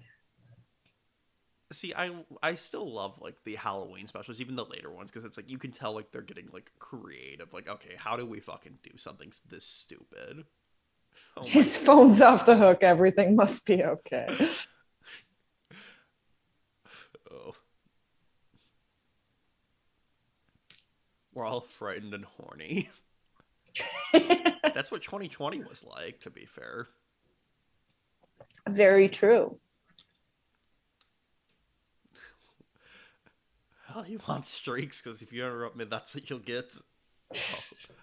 See, I I still love like the Halloween specials, even the later ones, because it's like you can tell like they're getting like creative. Like, okay, how do we fucking do something this stupid? Oh His phone's off the hook. Everything must be okay. <laughs> Oh. We're all frightened and horny. <laughs> That's what 2020 was like, to be fair. Very true. Hell, you want streaks because if you interrupt me, that's what you'll get. Oh. <laughs>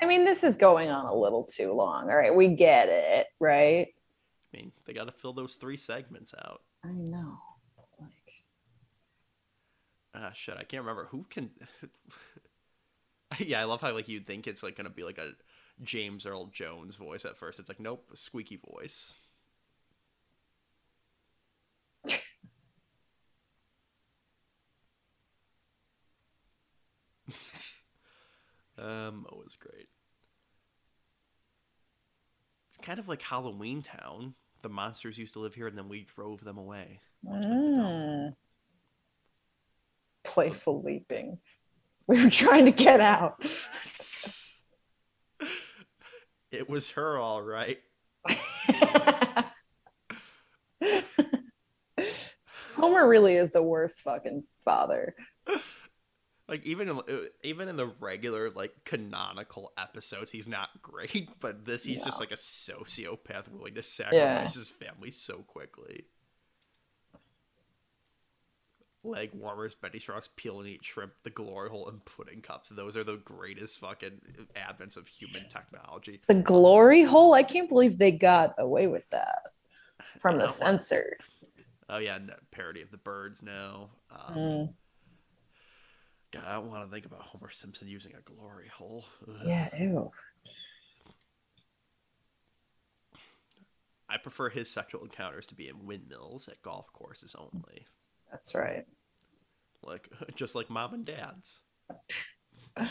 I mean, this is going on a little too long. All right, we get it, right? I mean, they got to fill those three segments out. I know. Like, Ah, shit, I can't remember who can. <laughs> yeah, I love how like you'd think it's like gonna be like a James Earl Jones voice at first. It's like nope, a squeaky voice. Um, oh, it was great. It's kind of like Halloween Town. The monsters used to live here, and then we drove them away. Much like the Dolphin. mm. playful leaping. We were trying to get out. <laughs> it was her, all right. <laughs> Homer really is the worst fucking father. Like even in, uh, even in the regular like canonical episodes, he's not <laughs> great. But this, he's just like a sociopath willing to sacrifice his family so quickly. Leg warmers, Betty Strauss, peel and eat shrimp, the glory hole, and pudding cups. Those are the greatest fucking advents of human technology. The glory hole. I can't believe they got away with that from <laughs> the censors. Oh yeah, and that parody of the birds now. Um, Mm, God, I don't want to think about Homer Simpson using a glory hole. Ugh. yeah, ew. I prefer his sexual encounters to be in windmills at golf courses only. That's right. Like <laughs> just like mom and dad's. <laughs>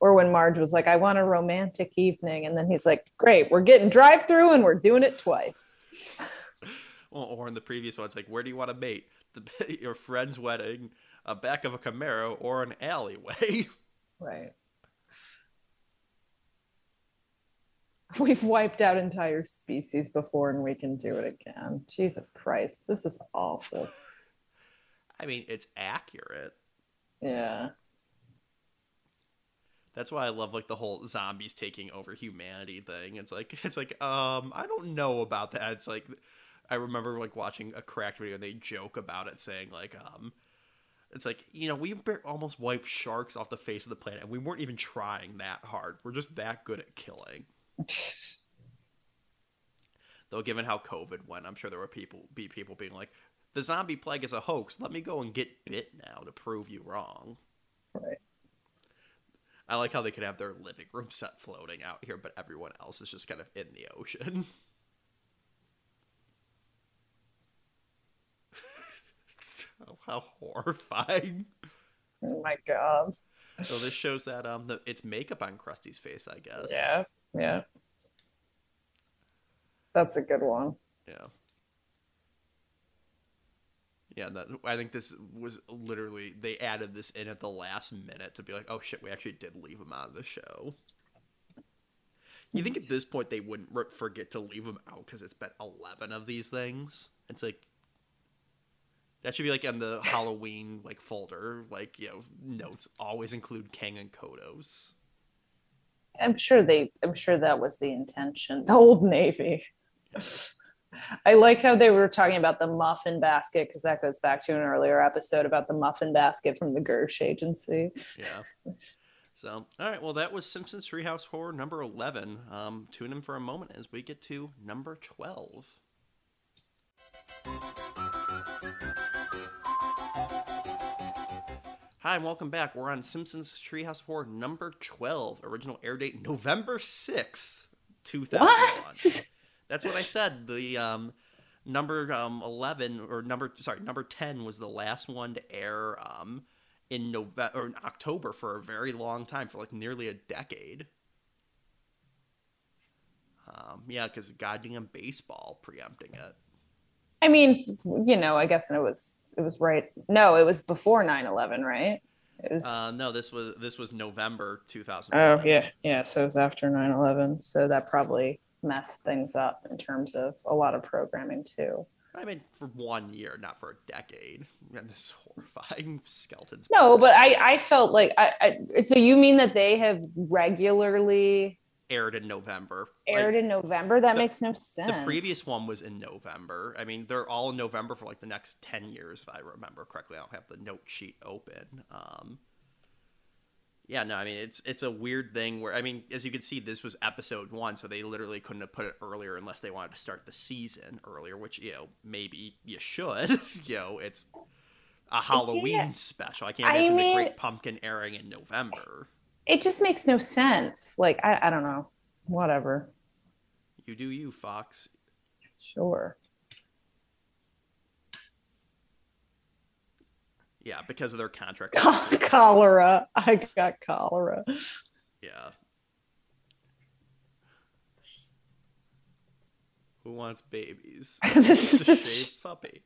Or when Marge was like, I want a romantic evening. And then he's like, Great, we're getting drive through and we're doing it twice. <laughs> Well, or in the previous one, it's like, where do you want to mate? The, your friend's wedding, a back of a Camaro, or an alleyway? <laughs> Right. We've wiped out entire species before and we can do it again. Jesus Christ. This is awful. I mean, it's accurate. Yeah. That's why I love like the whole zombies taking over humanity thing. It's like <laughs> it's like um I don't know about that. It's like I remember like watching a cracked video and they joke about it saying like um it's like you know we almost wiped sharks off the face of the planet and we weren't even trying that hard. We're just that good at killing. <laughs> Though given how COVID went, I'm sure there were people be people being like the zombie plague is a hoax. Let me go and get bit now to prove you wrong. Right. I like how they could have their living room set floating out here, but everyone else is just kind of in the ocean. <laughs> oh, <laughs> how horrifying! Oh my God. So this shows that um, the, it's makeup on Krusty's face, I guess. Yeah. Yeah. That's a good one. Yeah. Yeah, that, I think this was literally they added this in at the last minute to be like, oh shit, we actually did leave him out of the show. You think at this point they wouldn't forget to leave him out because it's been eleven of these things? It's like that should be like on the Halloween like folder, like you know notes. Always include Kang and Kodos. I'm sure they I'm sure that was the intention. The old Navy. I liked how they were talking about the muffin basket because that goes back to an earlier episode about the muffin basket from the Gersh agency. Yeah. So, all right. Well, that was Simpsons Treehouse Horror number 11. Um, tune in for a moment as we get to number 12. Hi, and welcome back. We're on Simpsons Treehouse Horror number 12. Original air date November 6th, 2001. What? That's what I said. The um, number um, 11 or number sorry, number 10 was the last one to air um, in November or in October for a very long time for like nearly a decade. Um, yeah, because goddamn baseball preempting it. I mean, you know, I guess it was it was right. No, it was before 9-11, right? It was. Uh, no, this was this was November 2000. oh yeah, yeah. So it was after 9/11. So that probably messed things up in terms of a lot of programming too. I mean, for one year, not for a decade. <laughs> And this horrifying <laughs> skeletons. No, but I I felt like I, I so you mean that they have regularly aired in November. aired Like, in November? That the- makes no sense. the previous one was in November. I mean, they're all in November for like the next 10 years, if I remember correctly. I don't have the note sheet open. Um, yeah, no, I mean, it's it's a weird thing where, I mean, as you can see, this was episode one, so they literally couldn't have put it earlier unless they wanted to start the season earlier, which, you know, maybe you should. <laughs> you know, it's a Halloween special. I can't I imagine the Great Pumpkin airing in November. It just makes no sense. Like I I don't know. Whatever. You do you, Fox. Sure. Yeah, because of their contract. Cho- cholera. I got cholera. Yeah. Who wants babies? This is a puppy.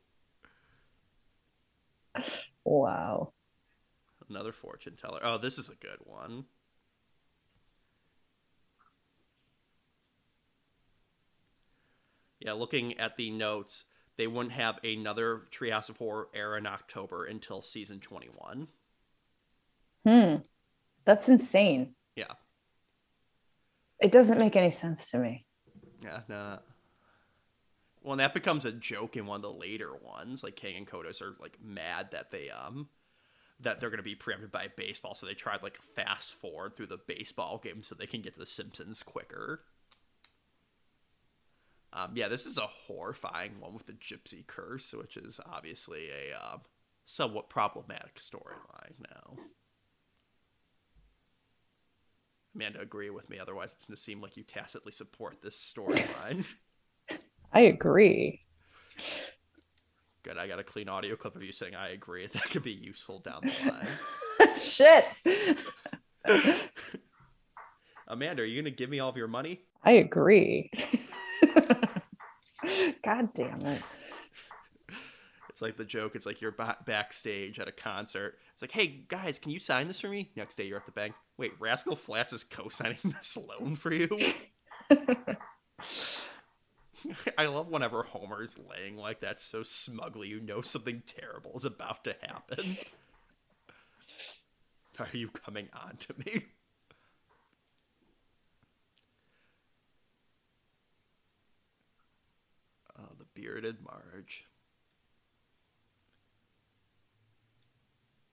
Wow. Another fortune teller. Oh, this is a good one. Yeah, looking at the notes, they wouldn't have another Treehouse of Horror air in October until season 21. Hmm. That's insane. Yeah. It doesn't make any sense to me. Yeah, nah. Well, and that becomes a joke in one of the later ones. Like Kang and Kodos are like mad that they um that they're gonna be preempted by baseball, so they tried like fast forward through the baseball game so they can get to the Simpsons quicker. Um, yeah, this is a horrifying one with the Gypsy Curse, which is obviously a um, somewhat problematic storyline now. Amanda, agree with me. Otherwise, it's going to seem like you tacitly support this storyline. <laughs> I agree. Good. I got a clean audio clip of you saying I agree. <laughs> That could be useful down the line. <laughs> Shit. <laughs> Amanda, are you going to give me all of your money? I agree. God damn it. It's like the joke. It's like you're ba- backstage at a concert. It's like, hey guys, can you sign this for me? Next day you're at the bank. Wait, Rascal Flatts is co-signing this loan for you. <laughs> I love whenever Homer's laying like that so smugly. You know something terrible is about to happen. <laughs> Are you coming on to me? Oh, the bearded Marge.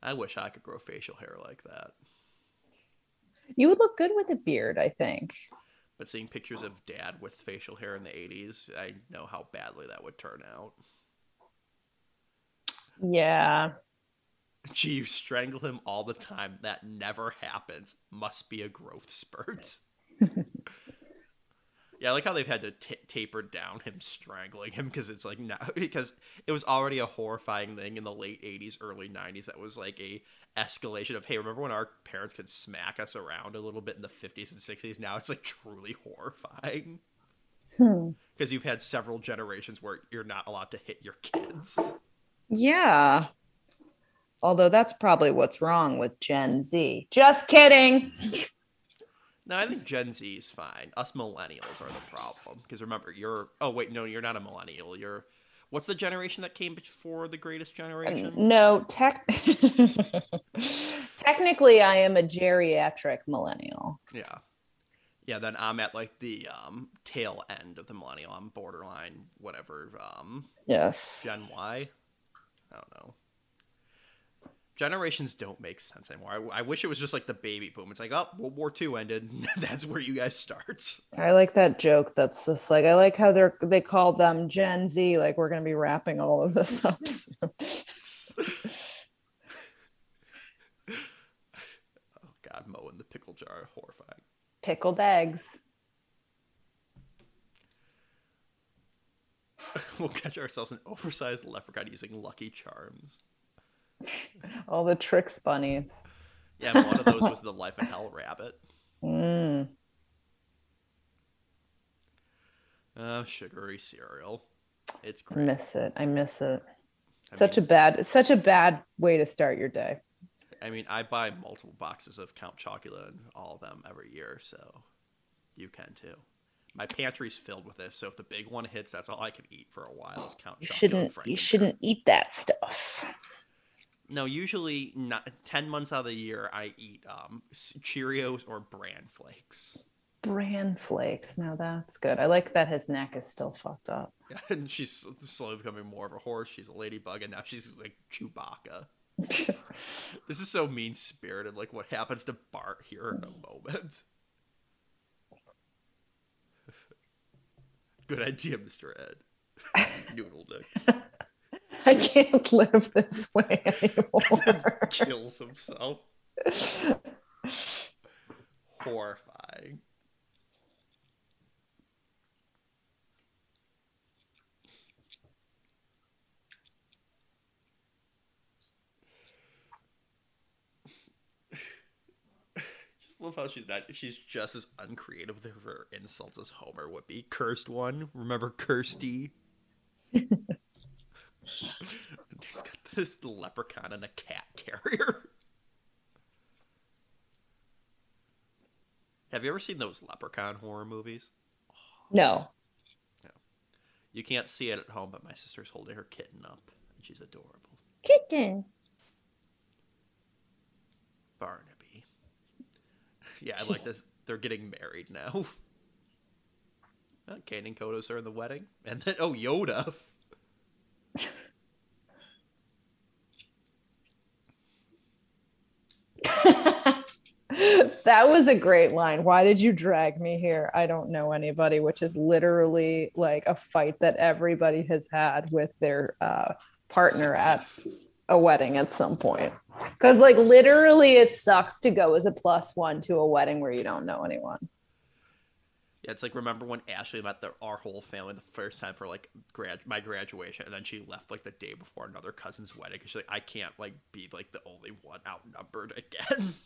I wish I could grow facial hair like that. You would look good with a beard, I think. But seeing pictures of dad with facial hair in the 80s, I know how badly that would turn out. Yeah. <laughs> Gee, you strangle him all the time. That never happens. Must be a growth spurt. <laughs> yeah, I like how they've had to t- taper down him strangling him because it's like now <laughs> because it was already a horrifying thing in the late '80s, early '90s. That was like a escalation of hey, remember when our parents could smack us around a little bit in the '50s and '60s? Now it's like truly horrifying Hmm. because you've had several generations where you're not allowed to hit your kids. Yeah. Although that's probably what's wrong with Gen Z. Just kidding. <laughs> No, I think Gen Z is fine. Us millennials are the problem. Because remember, you're. Oh wait, no, you're not a millennial. You're. What's the generation that came before the greatest generation? No, tech. <laughs> Technically, I am a geriatric millennial. Yeah, yeah. Then I'm at like the um, tail end of the millennial. I'm borderline whatever. Um, Yes. Gen Y. I don't know. Generations don't make sense anymore. I, I wish it was just like the baby boom. It's like, oh, World War II ended. <laughs> That's where you guys start. I like that joke. That's just like I like how they're they called them Gen Z. Like we're gonna be wrapping all of this up. soon. <laughs> oh God, Moe in the pickle jar, horrifying. Pickled eggs. <laughs> we'll catch ourselves an oversized leprechaun using Lucky Charms. <laughs> All the tricks bunnies. Yeah, one of those was the Life in Hell rabbit. <laughs> Mm. Uh, sugary cereal. It's great. I miss it. I miss it. I Such mean, a bad, such a bad way to start your day. I mean, I buy multiple boxes of Count Chocula and all of them every year, so you can too. My pantry's filled with it, so if the big one hits, that's all I can eat for a while. Is Count You Chocula and shouldn't. You shouldn't eat that stuff. No, usually not, ten months out of the year, I eat um, Cheerios or Bran Flakes. Bran flakes. Now that's good. I like that his neck is still fucked up. Yeah, <laughs> and she's slowly becoming more of a horse. She's a ladybug, and now she's like Chewbacca. <laughs> This is so mean spirited. Like what happens to Bart here in a <laughs> moment. Good idea, Mr. Ed. Noodle Dick <laughs> I can't live this way anymore. <laughs> kills himself. Horrifying. Just love how she's not. She's just as uncreative with her insults as Homer would be. Cursed one. Remember Kirsty? <laughs> He's got this leprechaun and a cat carrier. Have you ever seen those leprechaun horror movies? no. No. You can't see it at home, but my sister's holding her kitten up, and she's adorable. Kitten. Barnaby. <laughs> Yeah, I like this. They're getting married now. <laughs> Kang and Kodos are in the wedding, and then oh Yoda. That was a great line. Why did you drag me here? I don't know anybody, which is literally like a fight that everybody has had with their uh, partner at a wedding at some point. Because, like, literally, it sucks to go as a plus one to a wedding where you don't know anyone. Yeah, it's like remember when Ashley met the, our whole family the first time for like grad my graduation, and then she left like the day before another cousin's wedding because she's like, I can't like be like the only one outnumbered again. <laughs>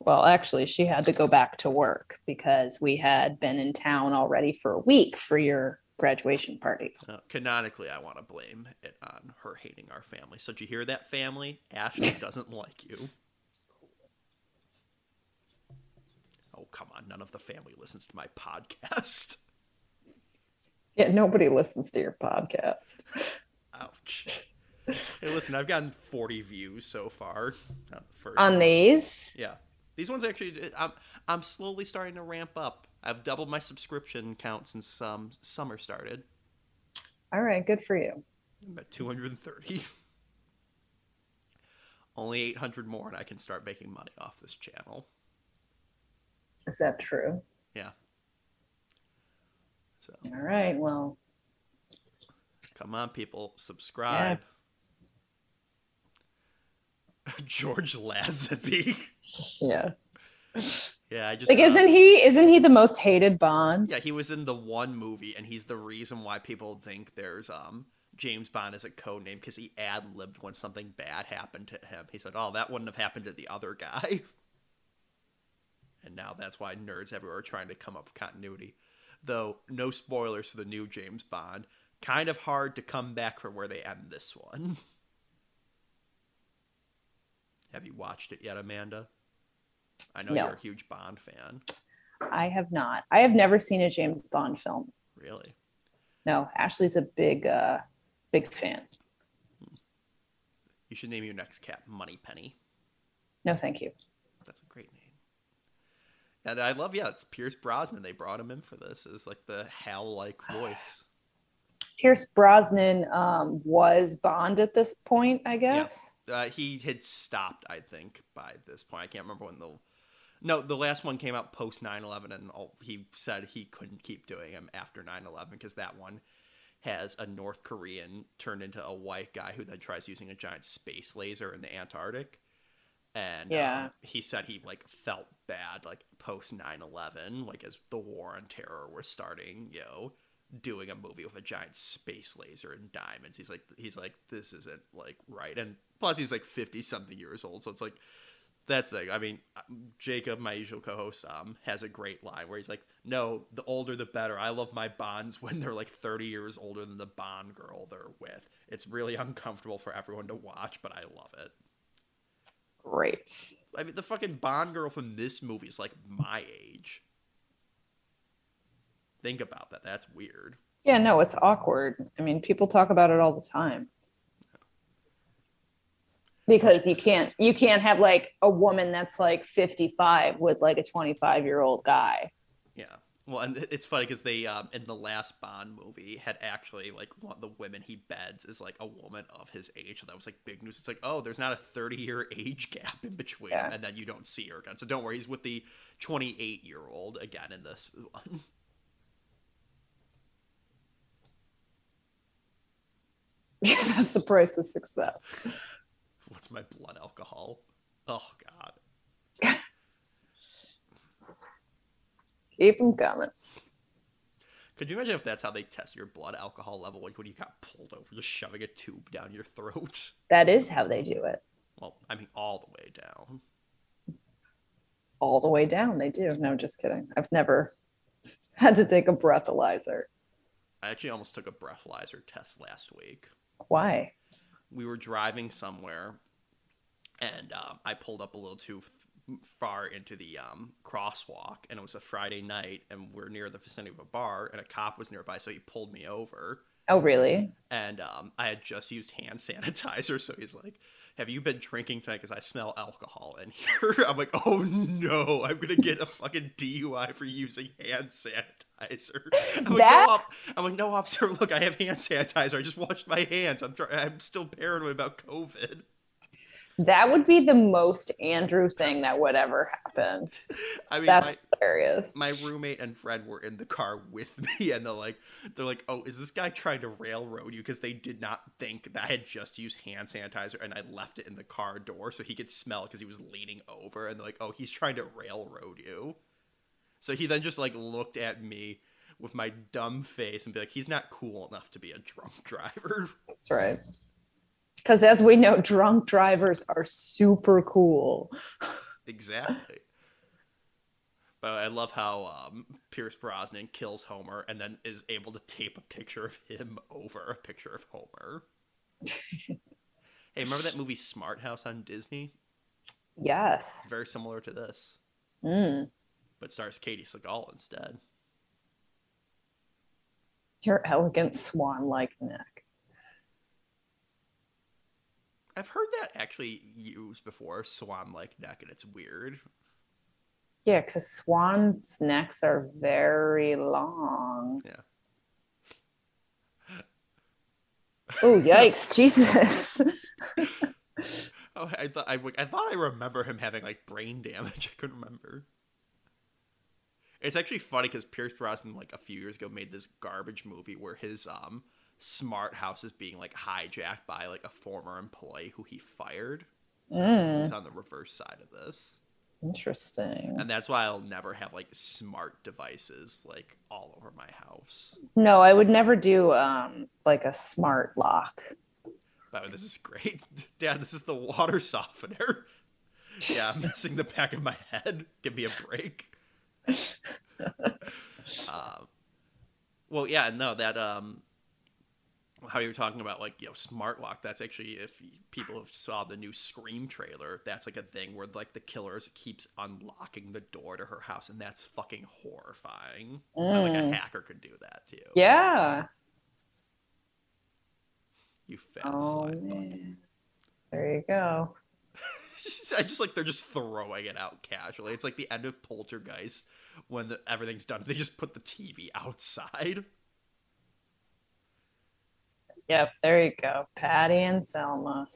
Well, actually, she had to go back to work because we had been in town already for a week for your graduation party. Uh, canonically, I want to blame it on her hating our family. So did you hear that, family? Ashley <laughs> doesn't like you. Oh come on! None of the family listens to my podcast. <laughs> Yeah, nobody listens to your podcast. Ouch. Hey, listen, I've gotten 40 views so far. on the On one. these, Yeah. These ones actually, I'm, I'm slowly starting to ramp up. I've doubled my subscription count since um, summer started. all right, good for you. I'm at 230. Only 800 more, and I can start making money off this channel. Is that true? Yeah. So, All right, well, come on, people, subscribe. <laughs> George Lazenby. yeah. yeah, I just. Like, uh, isn't he? Isn't he the most hated Bond? Yeah, he was in the one movie, and he's the reason why people think there's um James Bond as a code name because he ad libbed when something bad happened to him. He said, "Oh, that wouldn't have happened to the other guy," <laughs> and now that's why nerds everywhere are trying to come up with continuity. Though no spoilers for the new James Bond. Kind of hard to come back from where they end this one. <laughs> Have you watched it yet, Amanda? I know No. you're a huge Bond fan. I have not. I have never seen a James Bond film. Really? No, Ashley's a big, uh, big fan. You should name your next cat Money Penny. No, thank you. That's a great name. And I love, yeah, it's Pierce Brosnan. They brought him in for this as like the Hal like voice. <sighs> Pierce Brosnan um, was Bond at this point, I guess. Uh, he had stopped, I think, by this point. I can't remember when the. No, the last one came out post 9 11, and all, he said he couldn't keep doing them after 9 11 because that one has a North Korean turned into a white guy who then tries using a giant space laser in the Antarctic. And Yeah. um, he said he like felt bad like post 9/11 like as the war on terror was starting, you know, doing a movie with a giant space laser and diamonds. He's like he's like this isn't like right. And plus he's like 50 something years old, so it's like that's like I mean Jacob, my usual co-host, um, has a great line where he's like, "No, the older the better. I love my bonds <laughs> when they're like 30 years older than the Bond girl they're with. It's really uncomfortable for everyone to watch, but I love it." Great. I mean, the fucking Bond girl from this movie is like my age. Think about that. That's weird. Yeah, no, it's awkward. I mean, people talk about it all the time. Because you can't you can't have like a woman that's like 55 with like a 25 year old guy. Yeah. Well, and it's funny because they um, in the last Bond movie had actually like one of the women he beds is like a woman of his age. So that was like big news. It's like, oh, there's not a 30 year age gap in between, Yeah. and then you don't see her again. So don't worry, he's with the 28 year old again in this <laughs> one. <laughs> Yeah, that's the price of success. What's my blood alcohol? Oh God. Keep them coming. Could you imagine if that's how they test your blood alcohol level, like when you got pulled over, just shoving a tube down your throat? <laughs> That is how they do it. Well, I mean, all the way down. All the way down, they do. No, just kidding. I've never <laughs> had to take a breathalyzer. I actually almost took a breathalyzer test last week. Why? We were driving somewhere, and um, I pulled up a little too far into the um, crosswalk, and it was a Friday night, and we're near the vicinity of a bar, and a cop was nearby, so he pulled me over. Oh, really? and um, I had just used hand <laughs> sanitizer. So he's like, "Have you been drinking tonight? Because I smell alcohol in <laughs> here." I'm like, "Oh no, I'm gonna get a <laughs> fucking DUI for using hand sanitizer." I'm like, That- no, op- I'm like, "No, officer, look, I have hand sanitizer. I just washed my hands. I'm try- I'm still paranoid about COVID." That would be the most Andrew thing that would ever happen. <laughs> I mean, That's my, hilarious. my roommate and friend were in the car with <laughs> me and they're like they're like oh is this guy trying to railroad you because they did not think that i had just used hand sanitizer and i left it in the car door so he could smell because he was leaning over and they're like oh he's trying to railroad you so he then just like looked at me with my dumb face and be like he's not cool enough to be a drunk <laughs> driver That's right. Because as we know, drunk drivers are super cool. exactly but i love how um, pierce brosnan kills homer and then is able to tape a picture of him over a picture of homer hey remember that movie smart house on disney Yes. very similar to this Mm. but stars katey sagal instead Your elegant swan like neck. I've heard that actually used before swan like neck and it's weird Yeah, because swans' necks are very long. Yeah. Oh, yikes. Jesus. <laughs> oh i thought I, I thought i remember him having like brain damage <laughs> i couldn't remember It's actually funny because Pierce Brosnan, like a few years ago, made this garbage movie where his um smart house is being like hijacked by like a former employee who he fired. Mm, He's on the reverse side of this, interesting. and that's why I'll never have like smart devices like all over my house. No, I would never do um like a smart lock. But this is great, <laughs> Dad. This is the water <laughs> softener. Yeah, I'm missing the back of my head. Give me a break. um, <laughs> well, yeah, no, that um, how you were talking about like you know smart lock. That's actually if people have saw the new Scream trailer, that's like a thing where like the killer keeps unlocking the door to her house, and that's fucking horrifying. How, like a Mm. hacker could do that too. Yeah. you fat Oh There you go. <laughs> I just like they're just throwing it out casually. It's like the end of Poltergeist when the, everything's done. They just put the TV outside. Yep, there you go. Patty and Selma.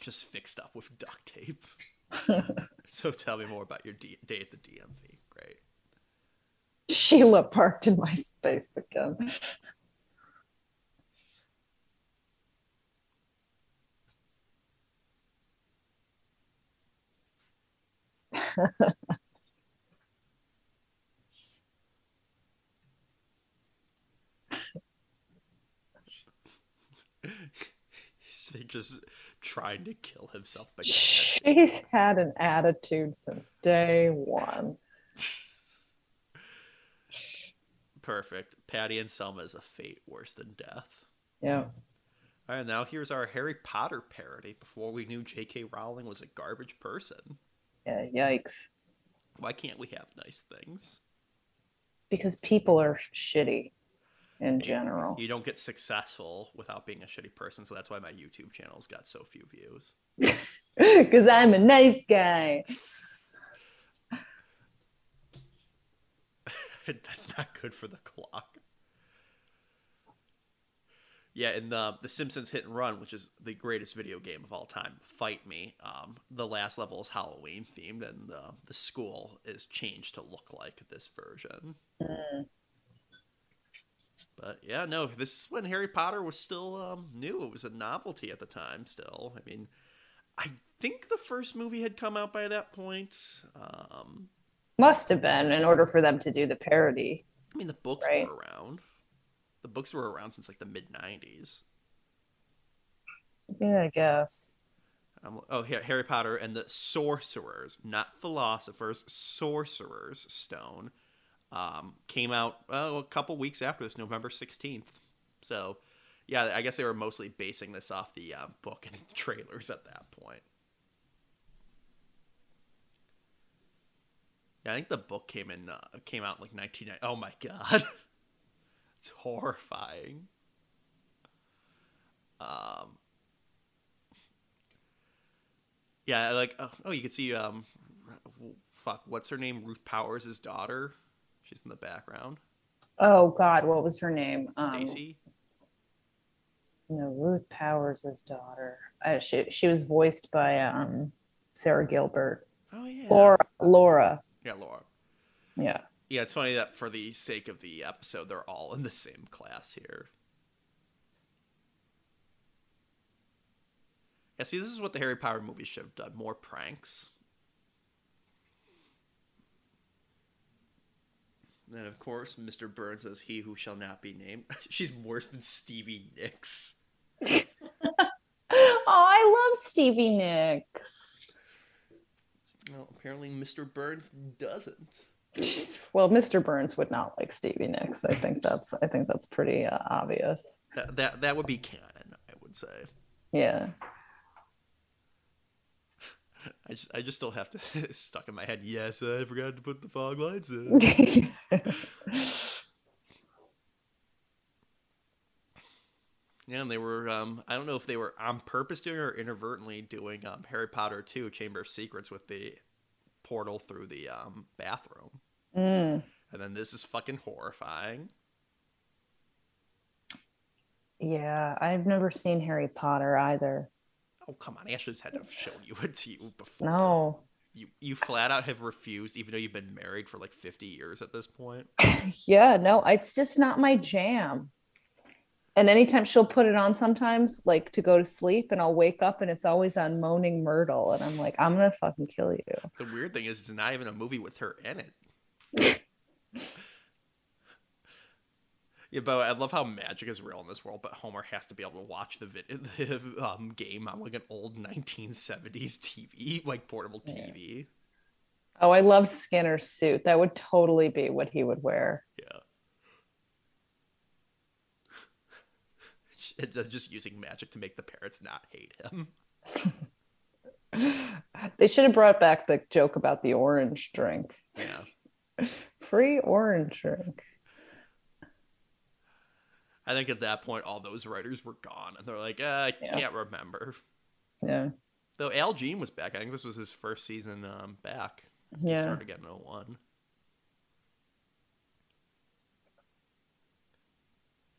just fixed up with duct tape. <laughs> so tell me more about your D- day at the DMV. Great. Sheila parked in my space again. <laughs> <laughs> He's just trying to kill himself by She's had an attitude since day one. <laughs> Perfect. Patty and Selma is a fate worse than death. Yeah. All right, now here's our Harry Potter parody. Before we knew J.K. Rowling was a garbage person, Yeah, yikes. why can't we have nice things? Because people are shitty in general. You don't get successful without being a shitty person, so that's why my YouTube channel's got so few views. <laughs> Because I'm a nice guy. <laughs> That's not good for the clock. Yeah, in the The Simpsons Hit and Run, which is the greatest video game of all time, Fight Me. Um, the last level is Halloween themed, and the the school is changed to look like this version. Mm. But yeah, no, this is when Harry Potter was still um, new. It was a novelty at the time. Still, I mean, I think the first movie had come out by that point. Um, Must have been in order for them to do the parody. I mean, the books Right. were around. The books were around since like the mid '90s. Yeah, I guess. Um, oh, Harry Potter and the Sorcerers, not philosophers, Sorcerers Stone, um, came out oh, a couple weeks after this, November 16th. So, yeah, I guess they were mostly basing this off the uh, book and <laughs> trailers at that point. Yeah, I think the book came in uh, came out in like 1990. Oh my <laughs> god, it's horrifying. Um, yeah, like oh, oh, you could see um, fuck, what's her name? Ruth Powers' daughter. She's in the background. Oh God, what was her name? Um, Stacy. No, Ruth Powers' daughter. Uh, she she was voiced by um Sara Gilbert. Oh yeah. Laura. Laura. Yeah, Laura. Yeah. Yeah, it's funny that for the sake of the episode, they're all in the same class here. Yeah, see, this is what the Harry Potter movies should have done more pranks. And of course, Mr. Burns as he who shall not be named. <laughs> She's worse than Stevie Nicks. <laughs> Oh, I love Stevie Nicks. Well, apparently, Mr. Burns doesn't. <laughs> Well, Mr. Burns would not like Stevie Nicks. I think that's I think that's pretty uh, obvious. That, that that would be canon, I would say. Yeah. I just I just still have to <laughs> stuck in my head. Yes, I forgot to put the fog lights in. <laughs> Yeah, and they were um I don't know if they were on purpose doing or inadvertently doing um Harry Potter 2 Chamber of Secrets with the portal through the um bathroom. Mm. And then this is fucking horrifying. Yeah, I've never seen Harry Potter either. Oh come on, Ashley's had to have shown you it to you before. No. You you flat out have refused, even though you've been married for like fifty years at this point. <laughs> Yeah, no, it's just not my jam. And anytime she'll put it on sometimes, like to go to sleep, and I'll wake up and it's always on Moaning Myrtle. And I'm like, I'm gonna fucking kill you. The weird thing is, it's not even a movie with her in it. <laughs> yeah, but I love how magic is real in this world. But Homer has to be able to watch the, vid- <laughs> the um, game on like an old <laughs> 1970s TV, like portable TV. Oh, I love Skinner's suit. That would totally be what he would wear. Yeah. <laughs> Just using magic to make the parents not hate him. They should have brought back the joke about the orange drink. Yeah. Free orange drink. I think at that point, all those writers were gone, and they're like, uh, I Yeah. can't remember. Yeah. Though Al Jean was back. I think this was his first season um, back. He Yeah. started again in 01.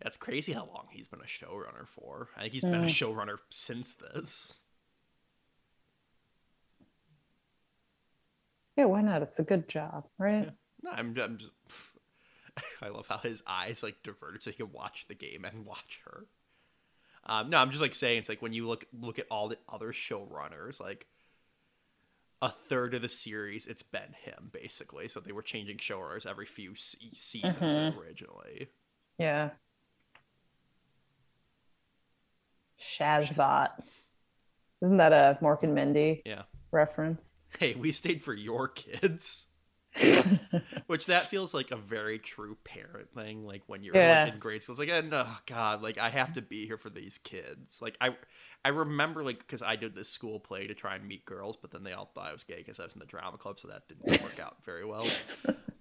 That's crazy how long he's been a showrunner for. I think he's been a Mm. showrunner since this. Yeah, why not? It's a good job, right? No, I'm, I'm just, <laughs> I love how his eyes like diverted so he can watch the game and watch her. Um, no, I'm just like saying it's like when you look look at all the other showrunners, like a third of the series, it's been him basically. So they were changing showrunners every few se- seasons Mhm. originally. Yeah. Shazbot. Isn't that a Mork and Mindy Yeah. reference? Hey, we stayed for your kids. <laughs> Which that feels like a very true parent thing. Like when you're Yeah. like in grade school, it's like, oh God, like I have to be here for these kids. Like I, I remember like because I did this school play to try and meet girls, but then they all thought I was gay because I was in the drama club, so that didn't <laughs> work out very well.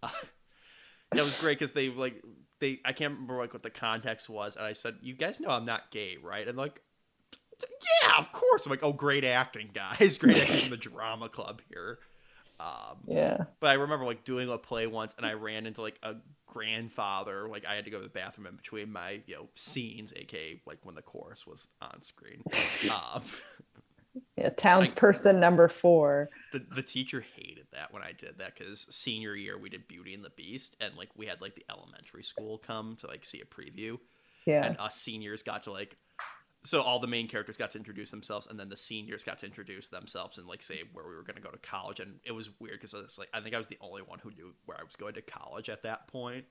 Uh, that was great because they like they I can't remember like what the context was, and I said, "You guys know I'm not gay, right?" And like, yeah, of course. I'm like, "Oh, great acting, guys! <laughs> Great acting in the drama club here." Um, yeah. but I remember like doing a play once, and I ran into like a grandfather. Like I had to go to the bathroom in between my you know scenes, aka like when the chorus was on screen. <laughs> Um, Yeah. Townsperson number four. the the teacher hated that when I did that because senior year we did Beauty and the Beast, and like we had like the elementary school come to like see a preview, Yeah. and us seniors got to like. So all the main characters got to introduce themselves, and then the seniors got to introduce themselves and like say where we were going to go to college. And it was weird because it's like I think I was the only one who knew where I was going to college at that point.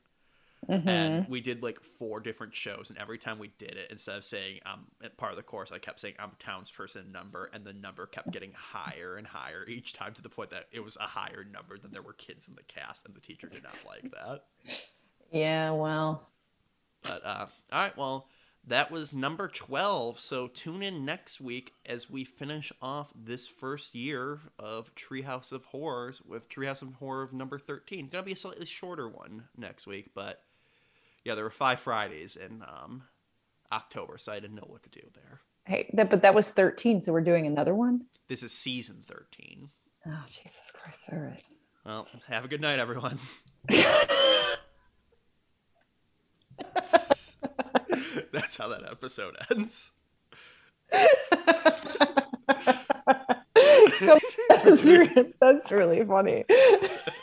Mhm. And we did like four different shows, and every time we did it, instead of saying I'm part of the course, I kept saying I'm a townsperson number, and the number kept getting higher and higher each time to the point that it was a higher number than there were kids in the cast, and the teacher did not like that. Yeah. Well. But uh, all right, well, that was number 12. So tune in next week as we finish off this first year of Treehouse of Horrors with Treehouse of Horror number 13. Gonna be a slightly shorter one next week, but yeah, there were five Fridays in um, October, so I didn't know what to do there. Hey, that, but that was 13. So we're doing another one? This is season 13. Oh, Jesus Christ. All right. Well, have a good night, everyone. <laughs> That's how that episode ends. <laughs> that's, that's really funny. <laughs>